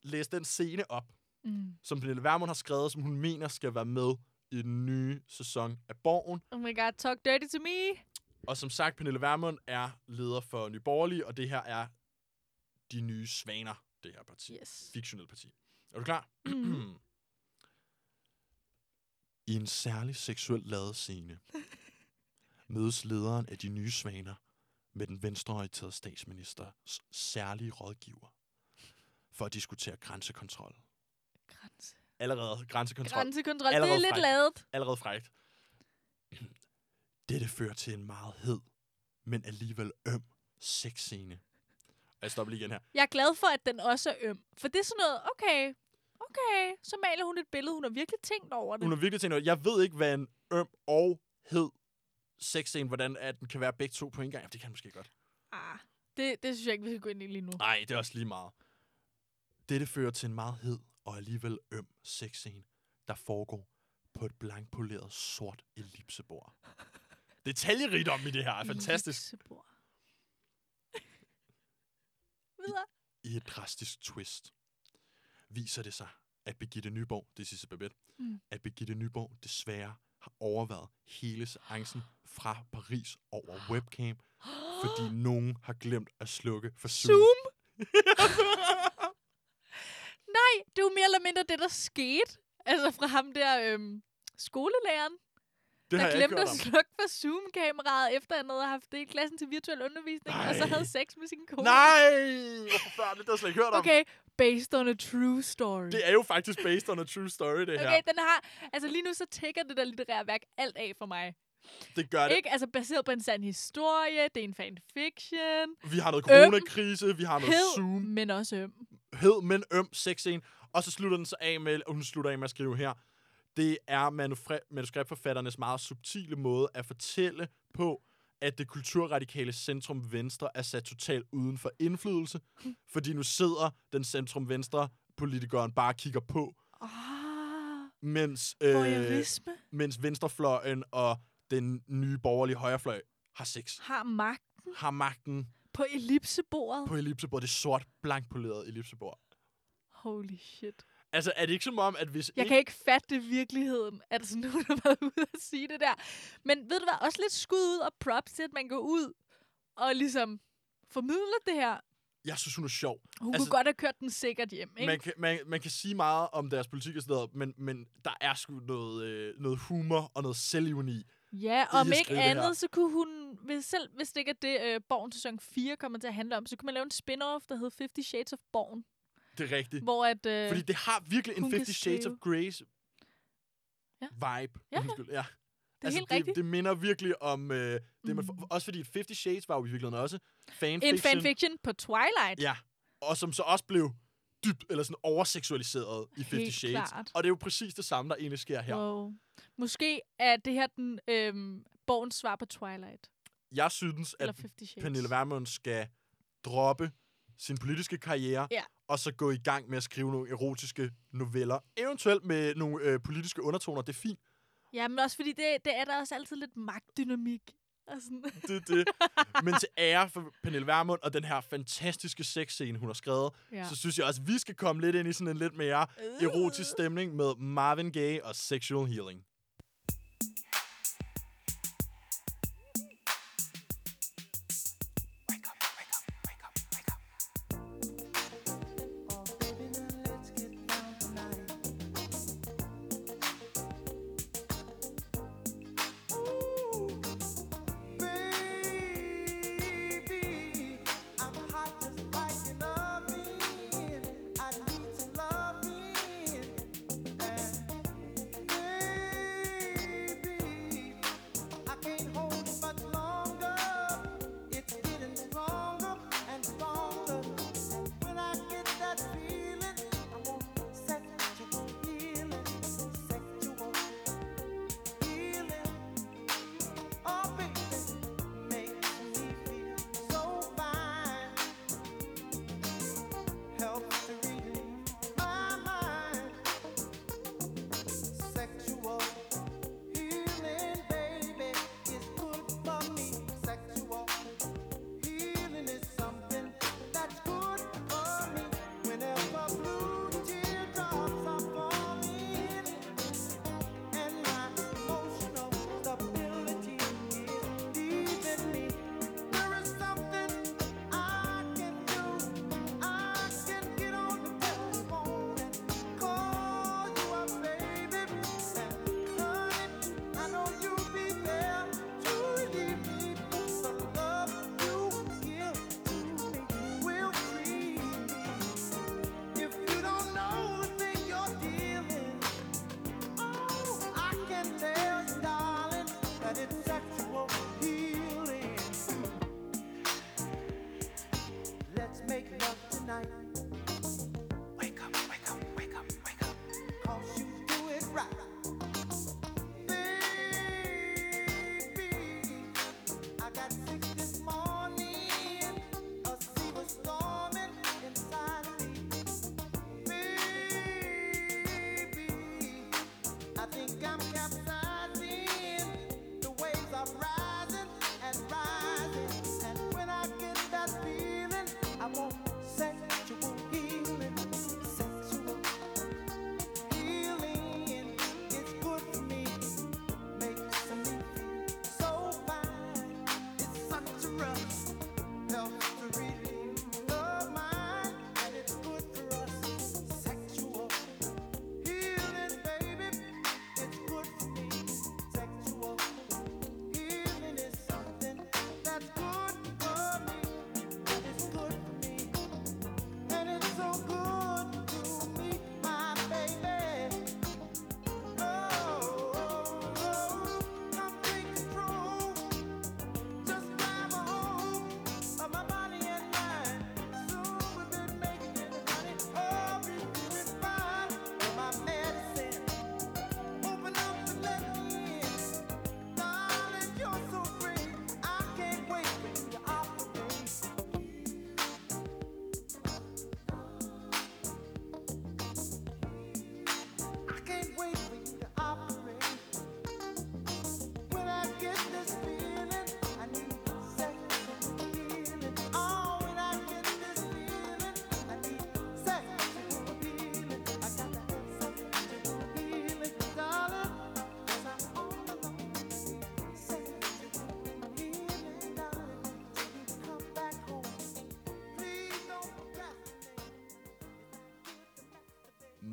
læse den scene op, Mm. som Pernille Vermund har skrevet, som hun mener skal være med i den nye sæson af Borgen. Oh my god, talk dirty to me. Og som sagt, Pernille Vermund er leder for Nye Borgerlige, og det her er de nye svaner, det her parti. Yes. Fiktionelle parti. Er du klar? I en særlig seksuelt lavet scene mødes lederen af de nye svaner med den venstreorienterede statsministers særlige rådgiver for at diskutere grænsekontrol. Grænse. Allerede grænsekontrol. Grænsekontrol. Det Allerede er lidt frækt. lavet. Allerede frægt. Dette fører til en meget hed, men alligevel øm sexscene. Og jeg stopper lige igen her. Jeg er glad for, at den også er øm. For det er sådan noget, okay, okay, så maler hun et billede. Hun har virkelig tænkt over det. Hun har virkelig tænkt, over- jeg ved ikke, hvad en øm og hed sexscene, hvordan at den kan være begge to på en gang. Jamen, det kan måske godt. Ah, det, det synes jeg ikke, vi skal gå ind i lige nu. Nej, det er også lige meget. Dette fører til en meget hed og alligevel øm sexscene, der foregår på et blankpoleret sort ellipsebord. Detaljerigdom i det her er fantastisk. Ellipsebord. Videre. I et drastisk twist viser det sig, at Birgitte Nyborg, det er Sisse Babette, Mm. at Birgitte Nyborg desværre har overvejet hele seancen fra Paris over webcam, fordi nogen har glemt at slukke for Zoom. Zoom? Nej, det er jo mere eller mindre det, der skete. Altså fra ham der øhm, skolelæreren, Det der glemte at slukke for Zoom-kameraet, efter han havde haft det i klassen til virtuel undervisning, og så Nej. havde sex med sin kone. Nej! Hvor forfærdeligt, det har jeg slet ikke hørt om. Okay, based on a true story. Det er jo faktisk based on a true story, det her. Okay, den har... Altså lige nu så tækker det der litterære værk alt af for mig. Det gør det. Ikke? Altså baseret på en sand historie, det er en fanfiction, Vi har noget coronakrise, vi har noget hed, Zoom. men også øm. Hed, men øm sexscene. Og så slutter den så af med, og hun slutter af med at skrive her, det er manuskriptforfatternes meget subtile måde at fortælle på, at det kulturradikale centrum venstre er sat totalt uden for indflydelse, fordi nu sidder den centrum venstre politikeren bare og kigger på, Ah, mens, øh, mens venstrefløjen og den nye borgerlige højrefløj har sex. har magt Har magten på ellipsebordet. på ellipsebord, det sort, blankpoleret ellipsebord. Holy shit. Altså, er det ikke som om, at hvis Jeg ikke kan ikke fatte virkeligheden, at sådan nogen har været ude at sige det der. Men ved du hvad, også lidt skud ud og props til, at man går ud og ligesom formidler det her. Jeg synes, hun er sjov. Hun Altså, kunne godt have kørt den sikkert hjem, ikke? Man kan, man, man kan sige meget om deres politik og sådan noget, men, men der er sgu noget, øh, noget humor og noget selvironi. Ja, at om ikke andet, så kunne hun, hvis, selv hvis det ikke er det, øh, Born sæson 4 kommer til at handle om, så kunne man lave en spin-off, der hed 50 Shades of Born, Det er rigtigt. hvor at... Øh, Fordi det har virkelig en hun kan 50 Shades of. Grey's Ja. vibe. Ja, Undskyld, ja. det er helt det, rigtigt. det minder virkelig om... Øh, det, man, Mm. også fordi 50 Shades var jo i virkeligheden også fanfiction. en fanfiction på Twilight. Ja, og som så også blev dybt eller sådan overseksualiseret i 50 Helt Shades. klart. Og det er jo præcis det samme, der egentlig sker her. Wow. Måske er det her den øhm, Borns svar på Twilight. Jeg synes, Eller at 50 Shades. Pernille Vermund skal droppe sin politiske karriere, Ja. og så gå i gang med at skrive nogle erotiske noveller. Eventuelt med nogle øh, politiske undertoner, det er fint. Ja, men også fordi det, det er der også altid lidt magtdynamik. Og sådan. Det, det. Men til ære for Pernille Vermund og den her fantastiske sexscene, hun har skrevet, Ja. ja. så synes jeg også, at vi skal komme lidt ind i sådan en lidt mere erotisk stemning med Marvin Gaye og Sexual Healing.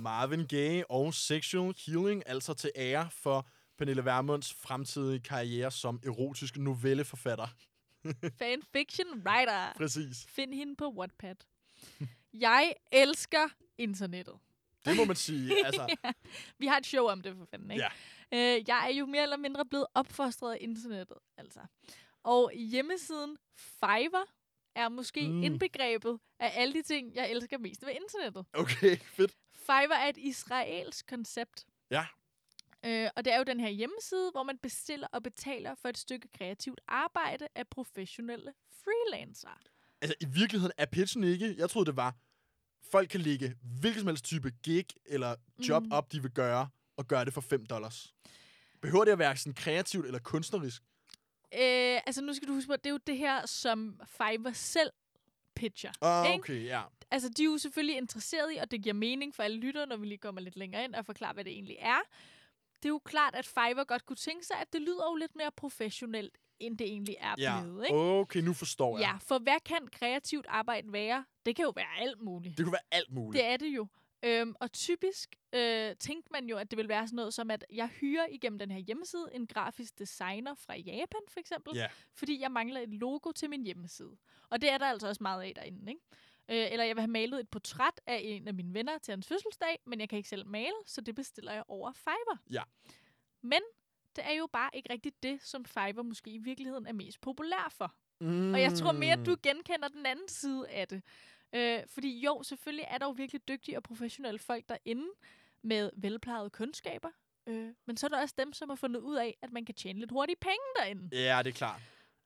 Marvin Gaye og Sexual Healing, altså til ære for Pernille Vermunds fremtidige karriere som erotisk novelleforfatter. Fanfiction writer. Præcis. Find hende på Wattpad. Jeg elsker internettet. Det må man sige. Altså, Vi har et show om det, for fanden, ikke? Ja. Øh, jeg er jo mere eller mindre blevet opfostret af internettet, altså. Og hjemmesiden Fiverr er måske Mm. indbegrebet af alle de ting, jeg elsker mest ved internettet. okay, fedt. Fiverr er et israelsk koncept. Ja. Øh, og det er jo den her hjemmeside, hvor man bestiller og betaler for et stykke kreativt arbejde af professionelle freelancere. Altså, i virkeligheden er pitchen ikke, jeg troede det var, folk kan lægge hvilken som helst type gig eller job Mm. op, de vil gøre, og gøre det for 5 dollars. Behøver det at være sådan kreativt eller kunstnerisk? Øh, altså nu skal du huske på, at det er jo det her, som Fiverr selv pitcher. Ah, ikke? okay, ja. Altså, de er jo selvfølgelig interesseret i, og det giver mening for alle lyttere, når vi lige kommer lidt længere ind og forklarer, hvad det egentlig er. Det er jo klart, at Fiverr godt kunne tænke sig, at det lyder jo lidt mere professionelt, end det egentlig er Ja, blevet. Ikke? okay, nu forstår jeg. Ja, for hvad kan kreativt arbejde være? Det kan jo være alt muligt. Det kunne være alt muligt. Det er det jo. Øhm, og typisk øh, tænkte man jo, at det vil være sådan noget som, at jeg hyrer igennem den her hjemmeside en grafisk designer fra Japan, for eksempel, Ja. fordi jeg mangler et logo til min hjemmeside. Og det er der altså også meget af derinde, ikke? Øh, eller jeg vil have malet et portræt af en af mine venner til hans fødselsdag, men jeg kan ikke selv male, så det bestiller jeg over Fiverr. Ja. Men det er jo bare ikke rigtigt det, som Fiverr måske i virkeligheden er mest populær for. Mm. Og jeg tror mere, at du genkender den anden side af det. Øh, fordi jo, selvfølgelig er der jo virkelig dygtige og professionelle folk derinde med velplejede kundskaber. Øh, men så er der også dem, som har fundet ud af, at man kan tjene lidt hurtige penge derinde. Ja, det er klart.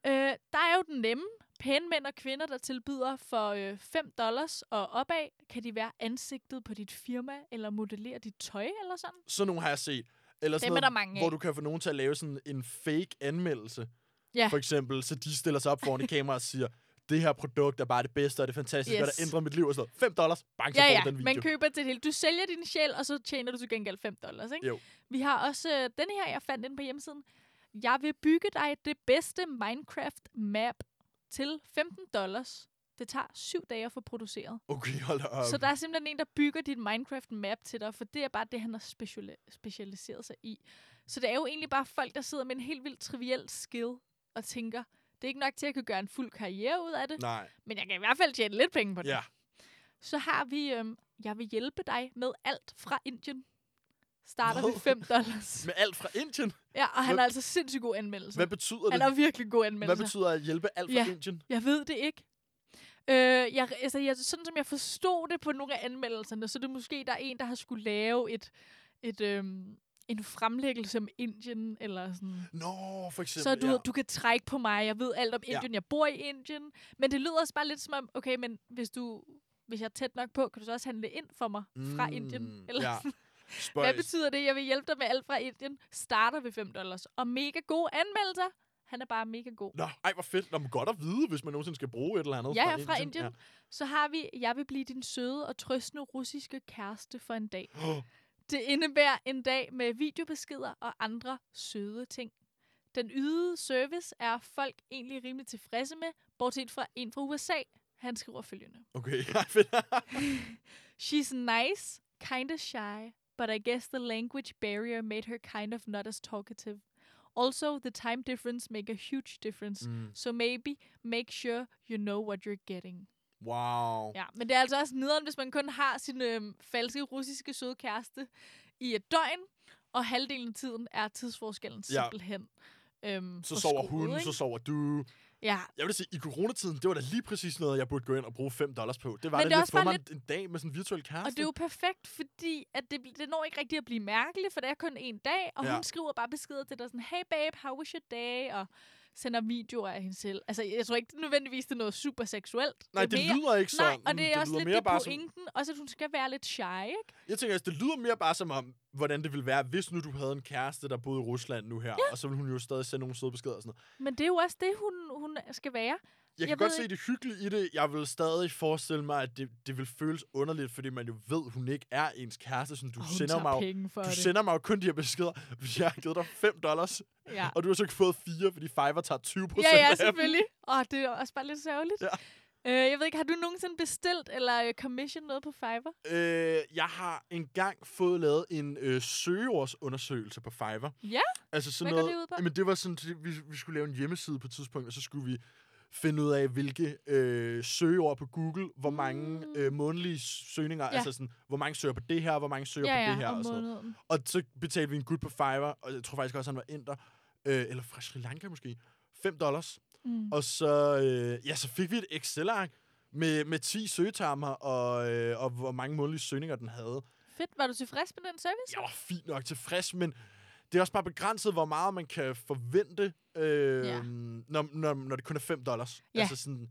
Øh, der er jo den nemme. Pæne mænd og kvinder, der tilbyder for øh, 5 dollars og opad, kan de være ansigtet på dit firma, eller modellere dit tøj, eller sådan. Sådan nogle har jeg set. Eller sådan Dem er der noget, mange af. hvor du kan få nogen til at lave sådan en fake anmeldelse. Ja. For eksempel, så de stiller sig op foran et kamera og siger, det her produkt er bare det bedste, og det er fantastisk, yes. Yes. der ændrer mit liv og sådan noget. 5 dollars, bang, så Ja, ja, den video. man køber til det hele. Du sælger din sjæl, og så tjener du til gengæld 5 dollars, ikke? Jo. Vi har også øh, den her, jeg fandt ind på hjemmesiden. Jeg vil bygge dig det bedste Minecraft-map til 15 dollars. Det tager syv dage at få produceret. Okay, hold op. Så der er simpelthen en, der bygger dit Minecraft-map til dig, for det er bare det, han har speciali- specialiseret sig i. Så det er jo egentlig bare folk, der sidder med en helt vildt triviel skill og tænker, det er ikke nok til, at jeg kan gøre en fuld karriere ud af det, Nej, men jeg kan i hvert fald tjene lidt penge på det. ja. Så har vi, øhm, jeg vil hjælpe dig med alt fra Indien. Starter Hvad? ved 5 dollars. Med alt fra Indien? Ja, og han Hvad- har altså sindssygt god anmeldelse. Hvad betyder Han det? har virkelig god Hvad anmeldelse. betyder at hjælpe alt fra Ja. Indien? Jeg ved det ikke. Øh, jeg, altså, jeg, sådan som jeg forstod det på nogle af anmeldelserne, så er det måske, der er en, der har skulle lave et, et, øhm, en fremlæggelse om Indien, eller sådan. Nå, for eksempel, Så du, ja. du kan trække på mig, jeg ved alt om Ja. Indien, jeg bor i Indien. Men det lyder også bare lidt som om, okay, men hvis du hvis jeg er tæt nok på, kan du så også handle ind for mig fra Mm, Indien? Eller ja. Spøjs. Hvad betyder det? Jeg vil hjælpe dig med alt fra Indien. Starter ved 5 dollars. Og mega gode anmeldelser. Han er bare mega god. Nå, ej, hvor fedt. Nå, men godt at vide, hvis man nogensinde skal bruge et eller andet Ja, fra ja, fra Indien. Indien. Så har vi, jeg vil blive din søde og trøstende russiske kæreste for en dag. Ja. Det indebærer en dag med videobeskeder og andre søde ting. Den ydede service er folk egentlig rimelig tilfredse med, bortset fra en fra USA. Han skriver følgende. Okay, fedt. She's nice, kind of shy, but I guess the language barrier made her kind of not as talkative. Also, the time difference make a huge difference, mm. so maybe make sure you know what you're getting. Wow. Ja, men det er altså også nederen, hvis man kun har sin øhm, falske russiske søde kæreste i et døgn, og halvdelen af tiden er tidsforskellen Ja. simpelthen øhm, Så sover forskruet, hun, ikke? så sover du. Ja, Jeg vil sige, i coronatiden, det var da lige præcis noget, jeg burde gå ind og bruge 5 dollars på. Det var Men det lige også få mig lidt- en dag med sådan en virtuel kæreste. og det er jo perfekt, fordi at det, det når ikke rigtig at blive mærkeligt, for det er kun en dag, og ja. hun skriver bare beskeder til dig sådan, hey babe, how was your day? Og sender videoer af hende selv. Altså, jeg tror ikke nødvendigvis, det er noget super seksuelt. Nej, er det mere, lyder ikke sådan. Nej, og det er også lyder lidt mere det bare som, pointen. Også at hun skal være lidt shy, ikke? Jeg tænker, altså, det lyder mere bare som om, hvordan det ville være, hvis nu du havde en kæreste, der boede i Rusland nu her. Ja. Og så ville hun jo stadig sende nogle søde beskeder og sådan noget. Men det er jo også det, hun, hun skal være. Jeg kan Jeg godt se det hyggelige i det. Jeg vil stadig forestille mig, at det, det vil føles underligt, fordi man jo ved, hun ikke er ens kæreste. Sådan, du Og sender mig jo, du det. sender mig jo kun de her beskeder, hvis jeg har givet dig 5 dollars, Ja. og du har så ikke fået 4, fordi Fiverr tager 20 procent Ja, ja, selvfølgelig. Åh, det er også bare lidt sørgeligt. Ja. Øh, jeg ved ikke, har du nogensinde bestilt eller øh, commission noget på Fiverr? Øh, jeg har engang fået lavet en øh, søgeordsundersøgelse på Fiverr. Ja? Altså sådan Hvad noget, det ud på? Jamen, det var sådan, vi, vi skulle lave en hjemmeside på et tidspunkt, og så skulle vi finde ud af, hvilke øh, søgeord på Google, hvor mange Mm. øh, månedlige søgninger, Ja. altså sådan, hvor mange søger på det her, hvor mange søger Ja, på ja, det her, og sådan noget. Og så betalte vi en gut på Fiverr, og jeg tror faktisk også, han var inder, øh, eller fra Sri Lanka måske, 5 dollars. Mm. Og så, øh, ja, så fik vi et Excel-ark med, med 10 søgetermer, og, øh, og hvor mange månedlige søgninger den havde. Fedt. Var du tilfreds med den service? Jeg var fint nok tilfreds, men det er også bare begrænset, hvor meget man kan forvente, øh, Ja. når, når, når det kun er 5 dollars. Ja. Altså sådan,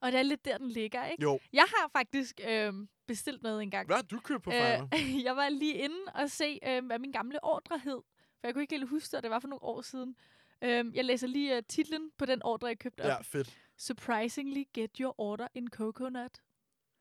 Og det er lidt der, den ligger, ikke? jo, Jeg har faktisk øh, bestilt noget engang. hvad har du købt på Fiverr? Øh, jeg var lige inde og se, øh, hvad min gamle ordre hed. For jeg kunne ikke helt huske og det var for nogle år siden. Øh, jeg læser lige uh, titlen på den ordre, jeg købte op. Ja, fedt. Surprisingly get your order in coconut.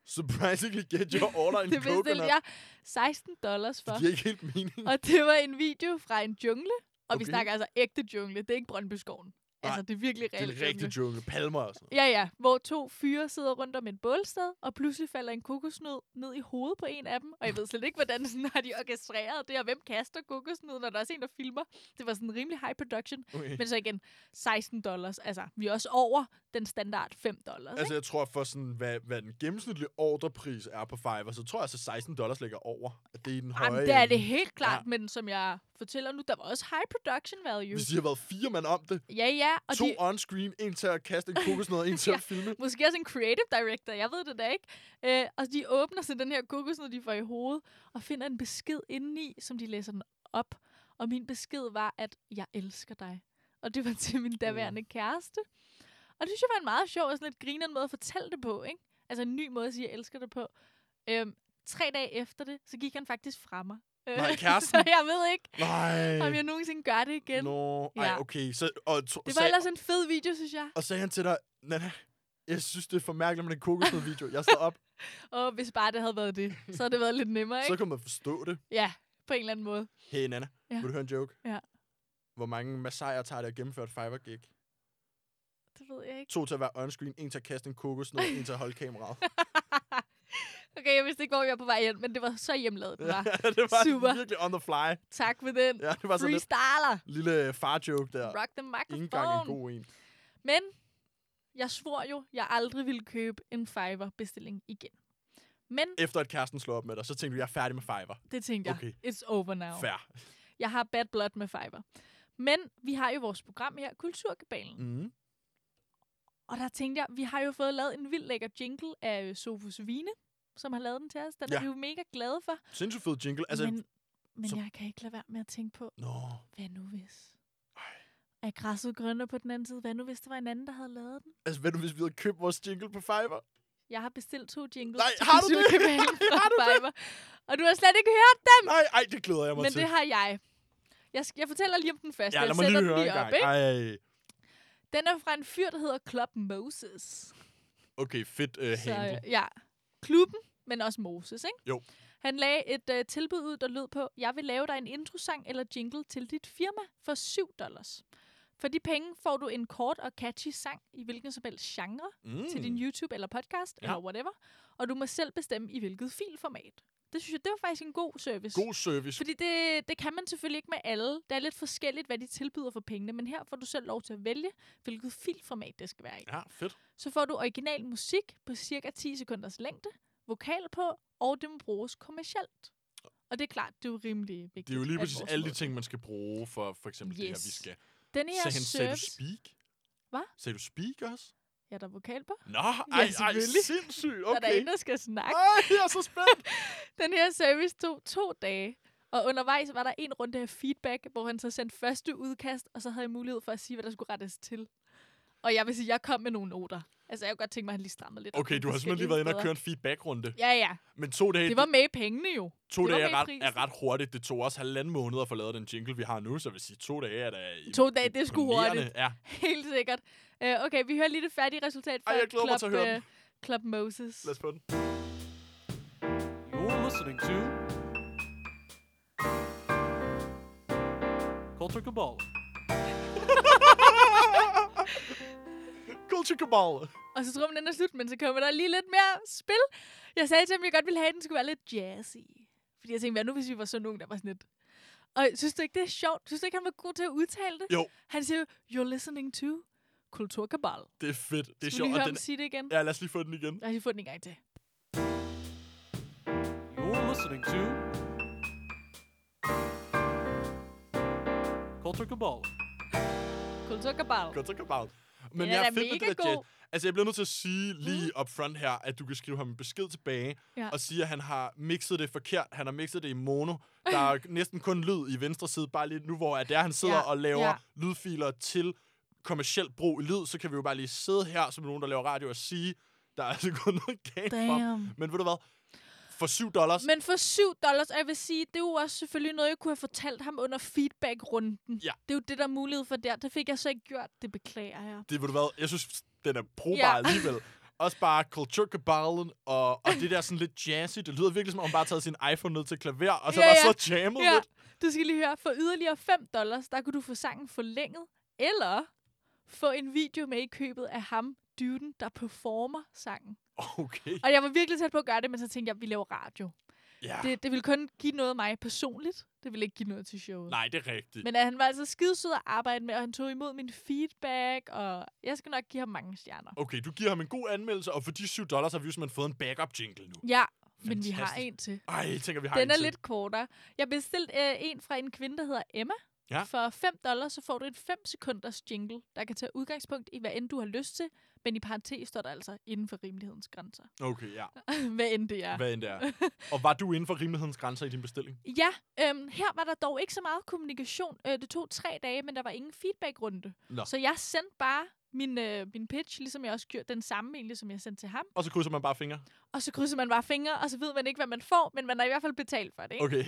Surprisingly get your order in det bestilte coconut. jeg 16 dollars for. Det giver ikke helt mening. Og det var en video fra en jungle. Og okay. vi snakker altså ægte jungle. Det er ikke Brøndbyskoven. Altså, det er virkelig Det er reelt en rigtig jungle. Palmer og sådan Ja, ja. Hvor to fyre sidder rundt om et bålsted, og pludselig falder en kokosnød ned i hovedet på en af dem. Og jeg ved slet ikke, hvordan sådan, har de orkestreret det, og hvem kaster kokosnød, når der er også en, der filmer. Det var sådan rimelig high production. Okay. Men så igen, 16 dollars. Altså, vi er også over den standard 5 dollars. Altså, jeg tror for sådan, hvad, hvad den gennemsnitlige ordrepris er på Fiverr, så tror jeg, at 16 dollars ligger over. At det er i den høje Jamen, det er det helt klart, Ja. men som jeg fortæller nu, der var også high production value. Hvis de har været fire mand om det, Ja, ja. Og to de, on-screen, en til at kaste en kokosnød, en til Ja. at filme. Måske også en creative director, jeg ved det da ikke. Øh, og de åbner så den her kokosnød, de får i hovedet, og finder en besked indeni, som de læser den op. Og min besked var, at jeg elsker dig. Og det var til min daværende kæreste. Og det synes jeg var en meget sjov og sådan lidt grinende måde at fortælle det på, ikke? Altså en ny måde at sige, at jeg elsker dig på. Øhm, tre dage efter det, så gik han faktisk fra mig. Øh, Nej, kæresten? så jeg ved ikke, Nej. om jeg nogensinde gør det igen. Nå, ej, Ja. okay. Så, og, to, Det var ellers en fed video, synes jeg. og sagde han til dig, Nana, jeg synes, det er for mærkeligt med den kokosnød-video. Jeg står op, Og hvis bare det havde været det, så havde det været lidt nemmere, ikke? så kan man forstå det. Ja, på en eller anden måde. Hey, Nana, Ja. vil du høre en joke? Ja. Hvor mange massager tager det at gennemføre et Fiverr-gig? Det ved jeg ikke. To til at være on-screen, en til at kaste en kokosnød, en til at holde kameraet. Okay, jeg vidste ikke, hvor jeg var på vej hen, men det var så hjemlavet, det var. det var Super. virkelig on the fly. Tak for den. Ja, det var sådan lidt Freestyler. lille far-joke der. Rock the Ingen engang en microphone. god en. Men jeg svor jo, jeg aldrig ville købe en Fiverr-bestilling igen. Men Efter at kæresten slår op med dig, så tænkte du, jeg er færdig med Fiverr. det tænkte jeg, Okay. it's over now. Fair. Jeg har bad blood med Fiverr. Men vi har jo vores program her, Kulturkabalen. Mm. Og der tænkte jeg, vi har jo fået lavet en vild lækker jingle af Sofus Vine, som har lavet den til os. Den ja. er vi jo mega glade for. Sindssygt fed jingle. Altså, men men som- jeg kan ikke lade være med at tænke på, Nå. hvad nu hvis? Er græsset grønnere på den anden side? Hvad nu hvis der var en anden, der havde lavet den? Altså, hvad nu, hvis vi havde købt vores jingle på Fiverr? Jeg har bestilt to jingles Nej, har du det? Har fra Fiverr. Og du har slet ikke hørt dem, Nej, ej, det glæder jeg mig men til. det har jeg. Jeg, jeg fortæller lige om den første. ja, jeg lad mig lige høre en op, gang. ikke? Ej. Den er fra en fyr, der hedder Club Moses. Okay, fedt uh, Så handle. øh, ja, klubben, men også Moses, ikke? Jo. Han lagde et øh, tilbud ud, der lød på, jeg vil lave dig en introsang eller jingle til dit firma for 7 dollars. For de penge får du en kort og catchy sang i hvilken som helst genre Mm. til din YouTube eller podcast Ja. eller whatever. Og du må selv bestemme i hvilket filformat. Det synes jeg, det var faktisk en god service. God service. Fordi det, det kan man selvfølgelig ikke med alle. Det er lidt forskelligt, hvad de tilbyder for pengene, men her får du selv lov til at vælge, hvilket filformat det skal være i. Ja, fedt. Så får du original musik på cirka 10 sekunders længde, vokal på, og det må bruges kommercielt. Og det er klart, det er jo rimelig vigtigt. Det er jo lige præcis alle de ting, man skal bruge for for eksempel det her, vi Yes. skal. Den her Sagde, han, sagde du service... speak? Hvad? Sagde du speak også? Ja, der er vokal på. Nå, ej, ej, selvfølgelig. sindssygt. Okay. Der er der en, der skal snakke. Ej, jeg er så spændt. Den her service tog to dage. Og undervejs var der en runde af feedback, hvor han så sendte første udkast, og så havde jeg mulighed for at sige, hvad der skulle rettes til. Og jeg vil sige, jeg kom med nogle noter. Altså, jeg kunne godt tænke mig, at han lige strammede lidt. Okay, du har simpelthen lige været inde og køre en feedback-runde. Ja, ja. Men to dage, Det var med i pengene jo. to det dage er ret, er ret hurtigt. Det tog også halvanden måned at få lavet den jingle, vi har nu, så jeg vil sige, to dage er da To dage, det er sgu imponerende. hurtigt. Ja. Helt sikkert. Uh, okay, vi hører lige det færdige resultat fra Ej, jeg glæder mig Club, til at høre den. øh, Club Moses. Lad os få den. You're listening to Culture Cabal. Cabal. Og så tror man, den er slut, men så kommer der lige lidt mere spil. Jeg sagde til ham, at jeg godt ville have, at den skulle være lidt jazzy. Fordi jeg tænkte, hvad nu hvis vi var sådan nogen, der var sådan lidt... Og synes du ikke, det er sjovt? Synes du ikke, han var god til at udtale det? Jo. Han siger jo, you're listening to Kulturkabal. Det er fedt. Det er Skal vi sjovt. lige høre den, sige det igen? ja, lad os lige få den igen. Lad os lige få den en gang til. You're listening to Culture Cabal. Kulturkabal. Men jeg er fedt med det der jazz. Altså, jeg bliver nødt til at sige lige up front her, at du kan skrive ham en besked tilbage, Ja. og sige, at han har mixet det forkert. Han har mixet det i mono. Der er næsten kun lyd i venstre side, bare lige nu, hvor at det er, han sidder Ja, og laver ja. lydfiler til kommercielt brug i lyd, så kan vi jo bare lige sidde her, som nogen, der laver radio, og sige, der er altså gået noget galt for. Men ved du hvad? For 7 dollars, Men for 7 dollars, og jeg vil sige, det er jo også selvfølgelig noget, jeg kunne have fortalt ham under feedback-runden. Ja. Det er jo det, der er mulighed for der. Det fik jeg så ikke gjort. Det beklager jeg. det ved du hvad, jeg synes, den er brugbar Ja. alligevel. Også bare kulturkabalen, og, og det der sådan lidt jazzy. Det lyder virkelig som om, man bare har taget sin iPhone ned til klaver, og så Ja, bare ja. så jammet Ja, lidt. du skal lige høre. For yderligere 5 dollars, der kunne du få sangen forlænget, eller få en video med i købet af ham, dyden, der performer sangen. Okay. Og jeg var virkelig tæt på at gøre det, men så tænkte jeg, at vi laver radio. Ja. Det, det ville kun give noget mig personligt. Det ville ikke give noget til showet. Nej, det er rigtigt. Men han var altså skidesød at arbejde med, og han tog imod min feedback, og jeg skal nok give ham mange stjerner. Okay, du giver ham en god anmeldelse, og for de 7 dollars har vi jo simpelthen fået en backup jingle nu. Ja, men vi har Fantastisk. en til. Ej, jeg tænker, vi har Den en er til. lidt kortere. Jeg bestilte øh, en fra en kvinde, der hedder Emma. Ja. For 5 dollars, så får du en 5 sekunders jingle, der kan tage udgangspunkt i, hvad end du har lyst til. Men i parentes står der altså inden for rimelighedens grænser. Okay, ja. hvad end det er. Hvad end det er. og var du inden for rimelighedens grænser i din bestilling? Ja, øhm, her var der dog ikke så meget kommunikation. Øh, det tog tre dage, men der var ingen feedbackrunde. Nå. Så jeg sendte bare min, øh, min pitch, ligesom jeg også gjorde den samme egentlig, som jeg sendte til ham. Og så krydser man bare fingre? Og så krydser man bare fingre, og så ved man ikke, hvad man får, men man har i hvert fald betalt for det. Ikke? Okay.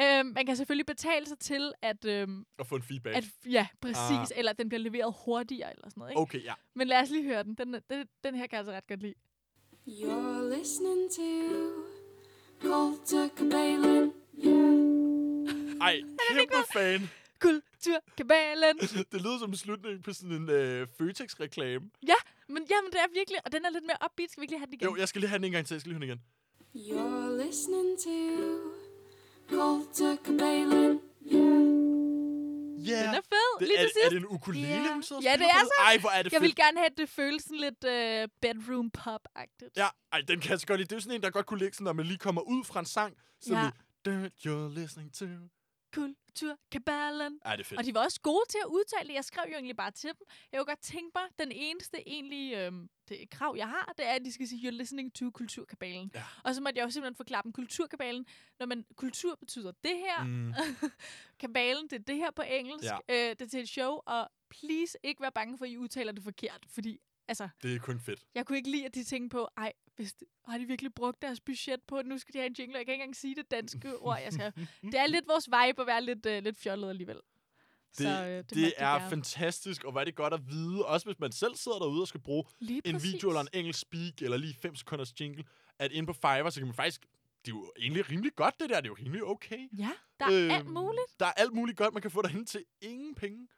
Øhm, man kan selvfølgelig betale sig til, at, øhm, Og få en feedback. at ja, præcis, Ah. eller at den bliver leveret hurtigere eller sådan noget. Ikke? Okay, ja. Men lad os lige høre den. Den, den, den her kan jeg altså ret godt lide. You're listening to Culture Cabalen. Yeah. Ej, kæmpe fan. Kulturkabalen. Det lyder som en slutning på sådan en øh, Føtex-reklame. ja, men, jamen, det er virkelig, og den er lidt mere upbeat. Skal vi ikke lige have den igen? Jo, jeg skal lige have den en gang til. Jeg skal lige høre den igen. You're listening to Cabalen. Yeah. Ja. Den er fed, det, lige er, til sidst. er det en ukulele, Ja. hun sidder Ja, det er på? Ej, hvor er det Jeg fedt. vil gerne have, at det føles sådan lidt uh, bedroom pop-agtigt. Ja, ej, den kan jeg så godt lide. Det er sådan en, der godt kunne ligge sådan, når man lige kommer ud fra en sang. Så Ja. lige, "Dirt you're listening to. Kulturkabalen. Ej, det er fedt. Og de var også gode til at udtale det. Jeg skrev jo egentlig bare til dem. Jeg kunne godt tænke mig, den eneste egentlig øhm, det krav, jeg har, det er, at de skal sige, you're listening to kulturkabalen. Ja. Og så måtte jeg jo simpelthen forklare dem kulturkabalen. Når man, kultur betyder det her, Mm. kabalen, det er det her på engelsk. Ja. Øh, det er til et show, og please ikke være bange for, at I udtaler det forkert, fordi Altså, Det er kun fedt. jeg kunne ikke lide, at de tænkte på, ej, hvis det, har de virkelig brugt deres budget på, at nu skal de have en jingle, jeg kan ikke engang sige det danske ord. Jeg skal, det er lidt vores vibe at være lidt, uh, lidt fjollet alligevel. Det, Så, øh, det, det, er gerne. fantastisk, og hvad er det godt at vide, også hvis man selv sidder derude og skal bruge Lige en præcis. video eller en engelsk speak, eller lige 5 sekunders jingle, at inde på Fiverr, så kan man faktisk, det er jo egentlig rimelig godt det der, det er jo rimelig okay. Ja, der er alt Øhm, muligt. Der er alt muligt godt, man kan få derhen til ingen penge.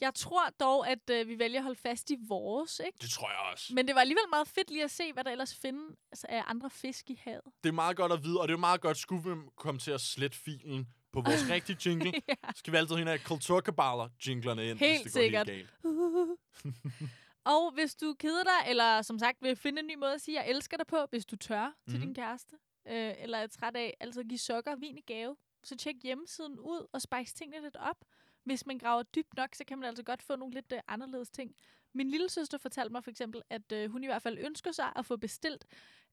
Jeg tror dog, at øh, vi vælger at holde fast i vores, ikke? Det tror jeg også. Men det var alligevel meget fedt lige at se, hvad der ellers findes af andre fisk i havet. Det er meget godt at vide, og det er meget godt, skulle vi komme til at slette filen på vores rigtige jingle, ja. skal vi altid have kulturkabaler jinglerne ind, Helt hvis det går sikkert. helt galt. Og hvis du keder dig, eller som sagt vil finde en ny måde at sige, jeg elsker dig på, hvis du tør mm-hmm. til Mhm. din kæreste, øh, eller er træt af altså give sokker og vin i gave, så tjek hjemmesiden ud og spice tingene lidt op. Hvis man graver dybt nok, så kan man altså godt få nogle lidt øh, anderledes ting. Min lille søster fortalte mig for eksempel, at øh, hun i hvert fald ønsker sig at få bestilt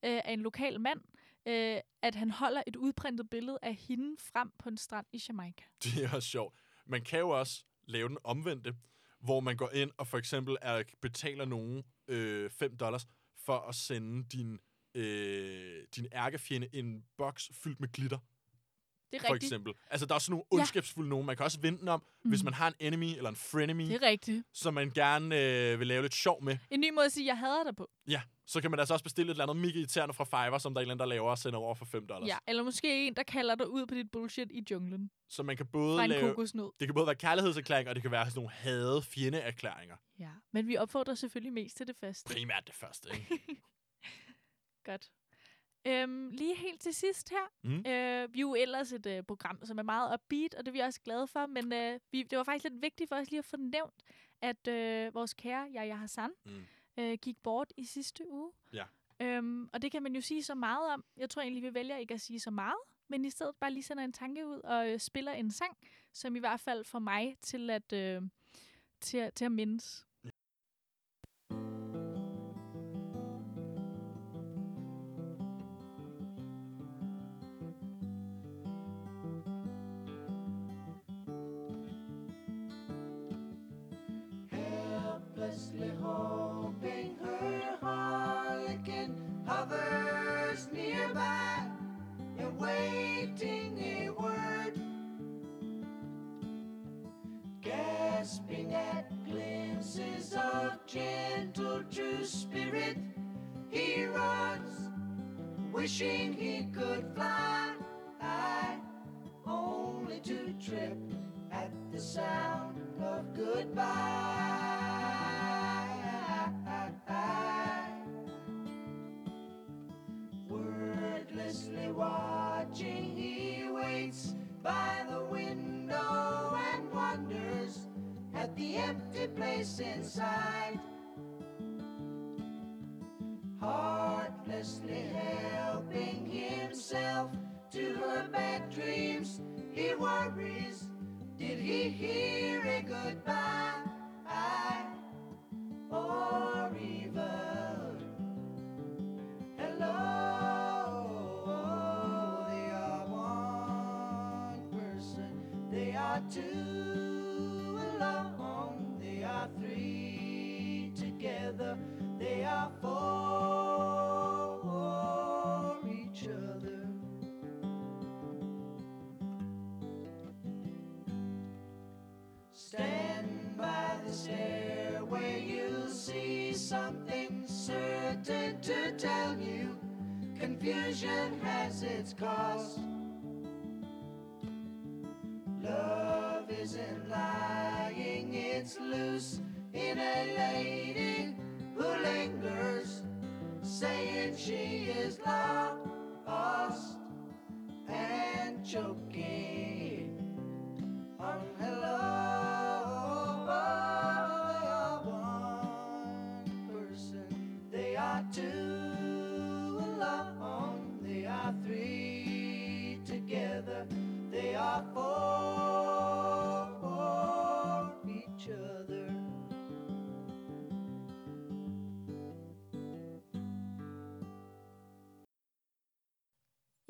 øh, af en lokal mand, øh, at han holder et udprintet billede af hende frem på en strand i Jamaica. Det er også sjovt. Man kan jo også lave den omvendte, hvor man går ind og for eksempel er, betaler nogen øh, 5 dollars for at sende din, øh, din ærkefjende en boks fyldt med glitter, det er for rigtigt. eksempel. Altså, der er også nogle Ja. ondskabsfulde nogen. Man kan også vente den om, mm. hvis man har en enemy eller en frenemy, Det er rigtigt. som man gerne øh, vil lave lidt sjov med. En ny måde at sige, jeg hader dig på. Ja, så kan man altså også bestille et eller andet mega irriterende fra Fiverr, som der er en eller anden, der laver og sender over for 5 dollars. Ja, eller måske en, der kalder dig ud på dit bullshit i junglen. Så man kan både lave... kokosnød. Det kan både være kærlighedserklæringer, og det kan være sådan nogle hade fjendeerklæringer. Ja. Men vi opfordrer selvfølgelig mest til det første. Primært det første, ikke? Godt. Øhm, lige helt til sidst her. Mm. Øh, vi er jo ellers et øh, program, som er meget upbeat, og det er vi også glade for. Men øh, vi, det var faktisk lidt vigtigt for os lige at få nævnt, at øh, vores kære Yahya Hassan Mm. øh, gik bort i sidste uge. Ja. Øhm, og det kan man jo sige så meget om. Jeg tror egentlig, vi vælger ikke at sige så meget, men i stedet bare lige sender en tanke ud og øh, spiller en sang, som i hvert fald får mig til at, øh, til, til at mindes. inside.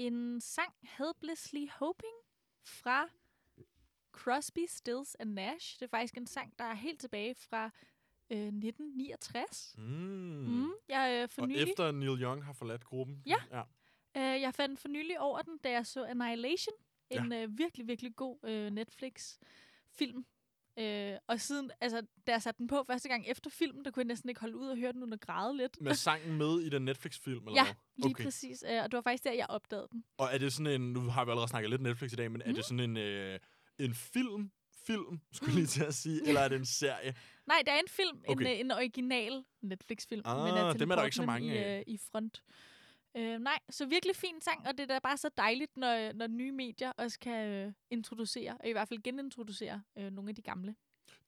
En sang, Helplessly Hoping, fra Crosby, Stills and Nash. Det er faktisk en sang, der er helt tilbage fra øh, 1969. Mm. Mm. Jeg øh, for Og nylig, efter Neil Young har forladt gruppen. Ja. ja. øh, jeg fandt for nylig over den, da jeg så Annihilation. Ja. En øh, virkelig, virkelig god øh, Netflix-film. Øh, og siden, altså, da jeg satte den på første gang efter filmen, der kunne jeg næsten ikke holde ud og høre den uden at græde lidt. Med sangen med i den Netflix-film, eller Ja, hvad? Lige Okay. præcis. Øh, og det var faktisk der, jeg opdagede den. Og er det sådan en, nu har vi allerede snakket lidt Netflix i dag, men er Mm. det sådan en, øh, en film, film, skulle lige til at sige, eller er det en serie? Nej, der er en film, okay. En, øh, en original Netflix-film. Ah, Natalie dem er der ikke så mange i, øh, i front. Øh, nej, så virkelig fin sang, og det er da bare så dejligt, når, når nye medier også kan øh, introducere, og i hvert fald genintroducere øh, nogle af de gamle.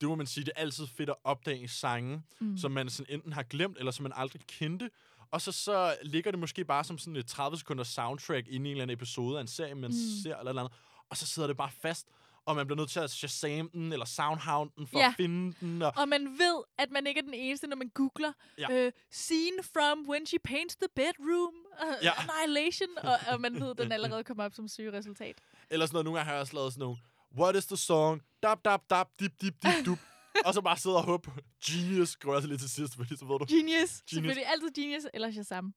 Det må man sige, det er altid fedt at opdage sange, Mm. som man sådan enten har glemt, eller som man aldrig kendte. Og så, så ligger det måske bare som sådan et 30 sekunder soundtrack inde i en eller anden episode af en serie, man Mm. mm. ser eller, eller andet. Og så sidder det bare fast, og man bliver nødt til at Shazam den, eller Soundhound den, for Ja. at finde den. Og, Og man ved, at man ikke er den eneste, når man googler Ja. øh, scene from when she paints the bedroom, uh, Ja. annihilation, og, og man ved, den allerede kommer op som søgeresultat. eller sådan noget, nogle gange har jeg også lavet sådan nogle, what is the song? Dab, dab, dab, dip, dip, dip, dup. og så bare sidde og håbe genius, skriver jeg lige til sidst, fordi så ved du. Genius. genius. Selvfølgelig altid Genius eller Shazam.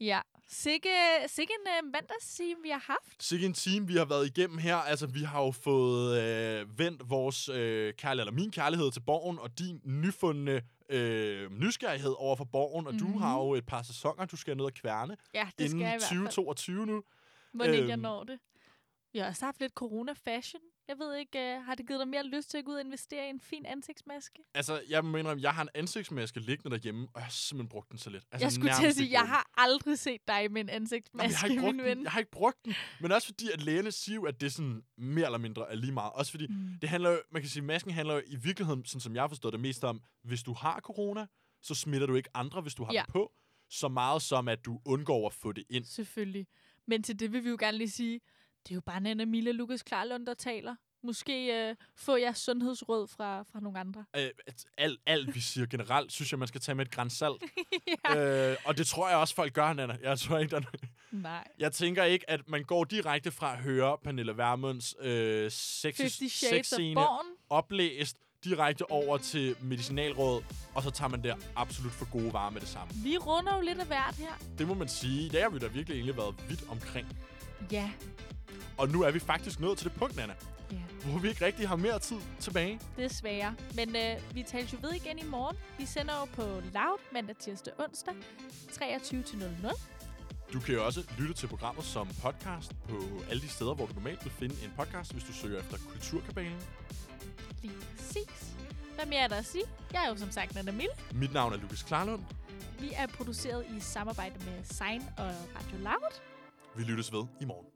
Ja. Sikke, sikke en uh, mandagsteam, vi har haft. Sikke en team, vi har været igennem her. Altså, vi har jo fået øh, vendt vores øh, kærlighed, eller min kærlighed til borgen, og din nyfundne øh, nysgerrighed over for borgen. Og mm-hmm. Mhm. du har jo et par sæsoner, du skal ned og kværne. Ja, det skal jeg i hvert fald. 2022 nu. Må ikke jeg Øhm. når det. Vi har også haft lidt corona-fashion. Jeg ved ikke, uh, har det givet dig mere lyst til at gå ud og investere i en fin ansigtsmaske? Altså, jeg mener, at jeg har en ansigtsmaske liggende derhjemme, og jeg har simpelthen brugt den så lidt. Altså, jeg skulle til at sige, jeg den. har aldrig set dig med en Jamen, jeg, ansigtsmaske, har min den. ven. jeg har ikke brugt den, men også fordi, at lægerne siger jo, at det sådan mere eller mindre er lige meget. Også fordi, Mm. det handler jo, man kan sige, masken handler jo i virkeligheden, sådan som jeg har forstået det mest om, hvis du har corona, så smitter du ikke andre, hvis du har Ja. det på, så meget som, at du undgår at få det ind. Selvfølgelig. Men til det vil vi jo gerne lige sige, det er jo bare Nana Mille Lukas Klarlund, der taler. Måske uh, få jeres sundhedsråd fra, fra nogle andre. Øh, alt, alt, vi siger generelt, synes jeg, man skal tage med et græns salt. ja. øh, og det tror jeg også, folk gør, Nana. Jeg, tror ikke, der... er Nej. jeg tænker ikke, at man går direkte fra at høre Pernille Vermunds øh, sexy, 50 Shades of sexscene oplæst direkte over til medicinalråd, og så tager man der absolut for gode varer med det samme. Vi runder jo lidt af hvert her. Det må man sige. Det har vi da virkelig egentlig været vidt omkring. Ja. Og nu er vi faktisk nået til det punkt, Nana, ja. hvor vi ikke rigtig har mere tid tilbage. Desværre. Men øh, vi tales jo ved igen i morgen. Vi sender jo på Loud mandag, tirsdag, onsdag 23-00. Du kan jo også lytte til programmet som podcast på alle de steder, hvor du normalt vil finde en podcast, hvis du søger efter Kulturkabalen. Lige præcis. Hvad mere er der at sige? Jeg er jo som sagt Nana Mille. Mit navn er Lukas Klarlund. Vi er produceret i samarbejde med Sign og Radio Loud. Vi lyttes ved i morgen.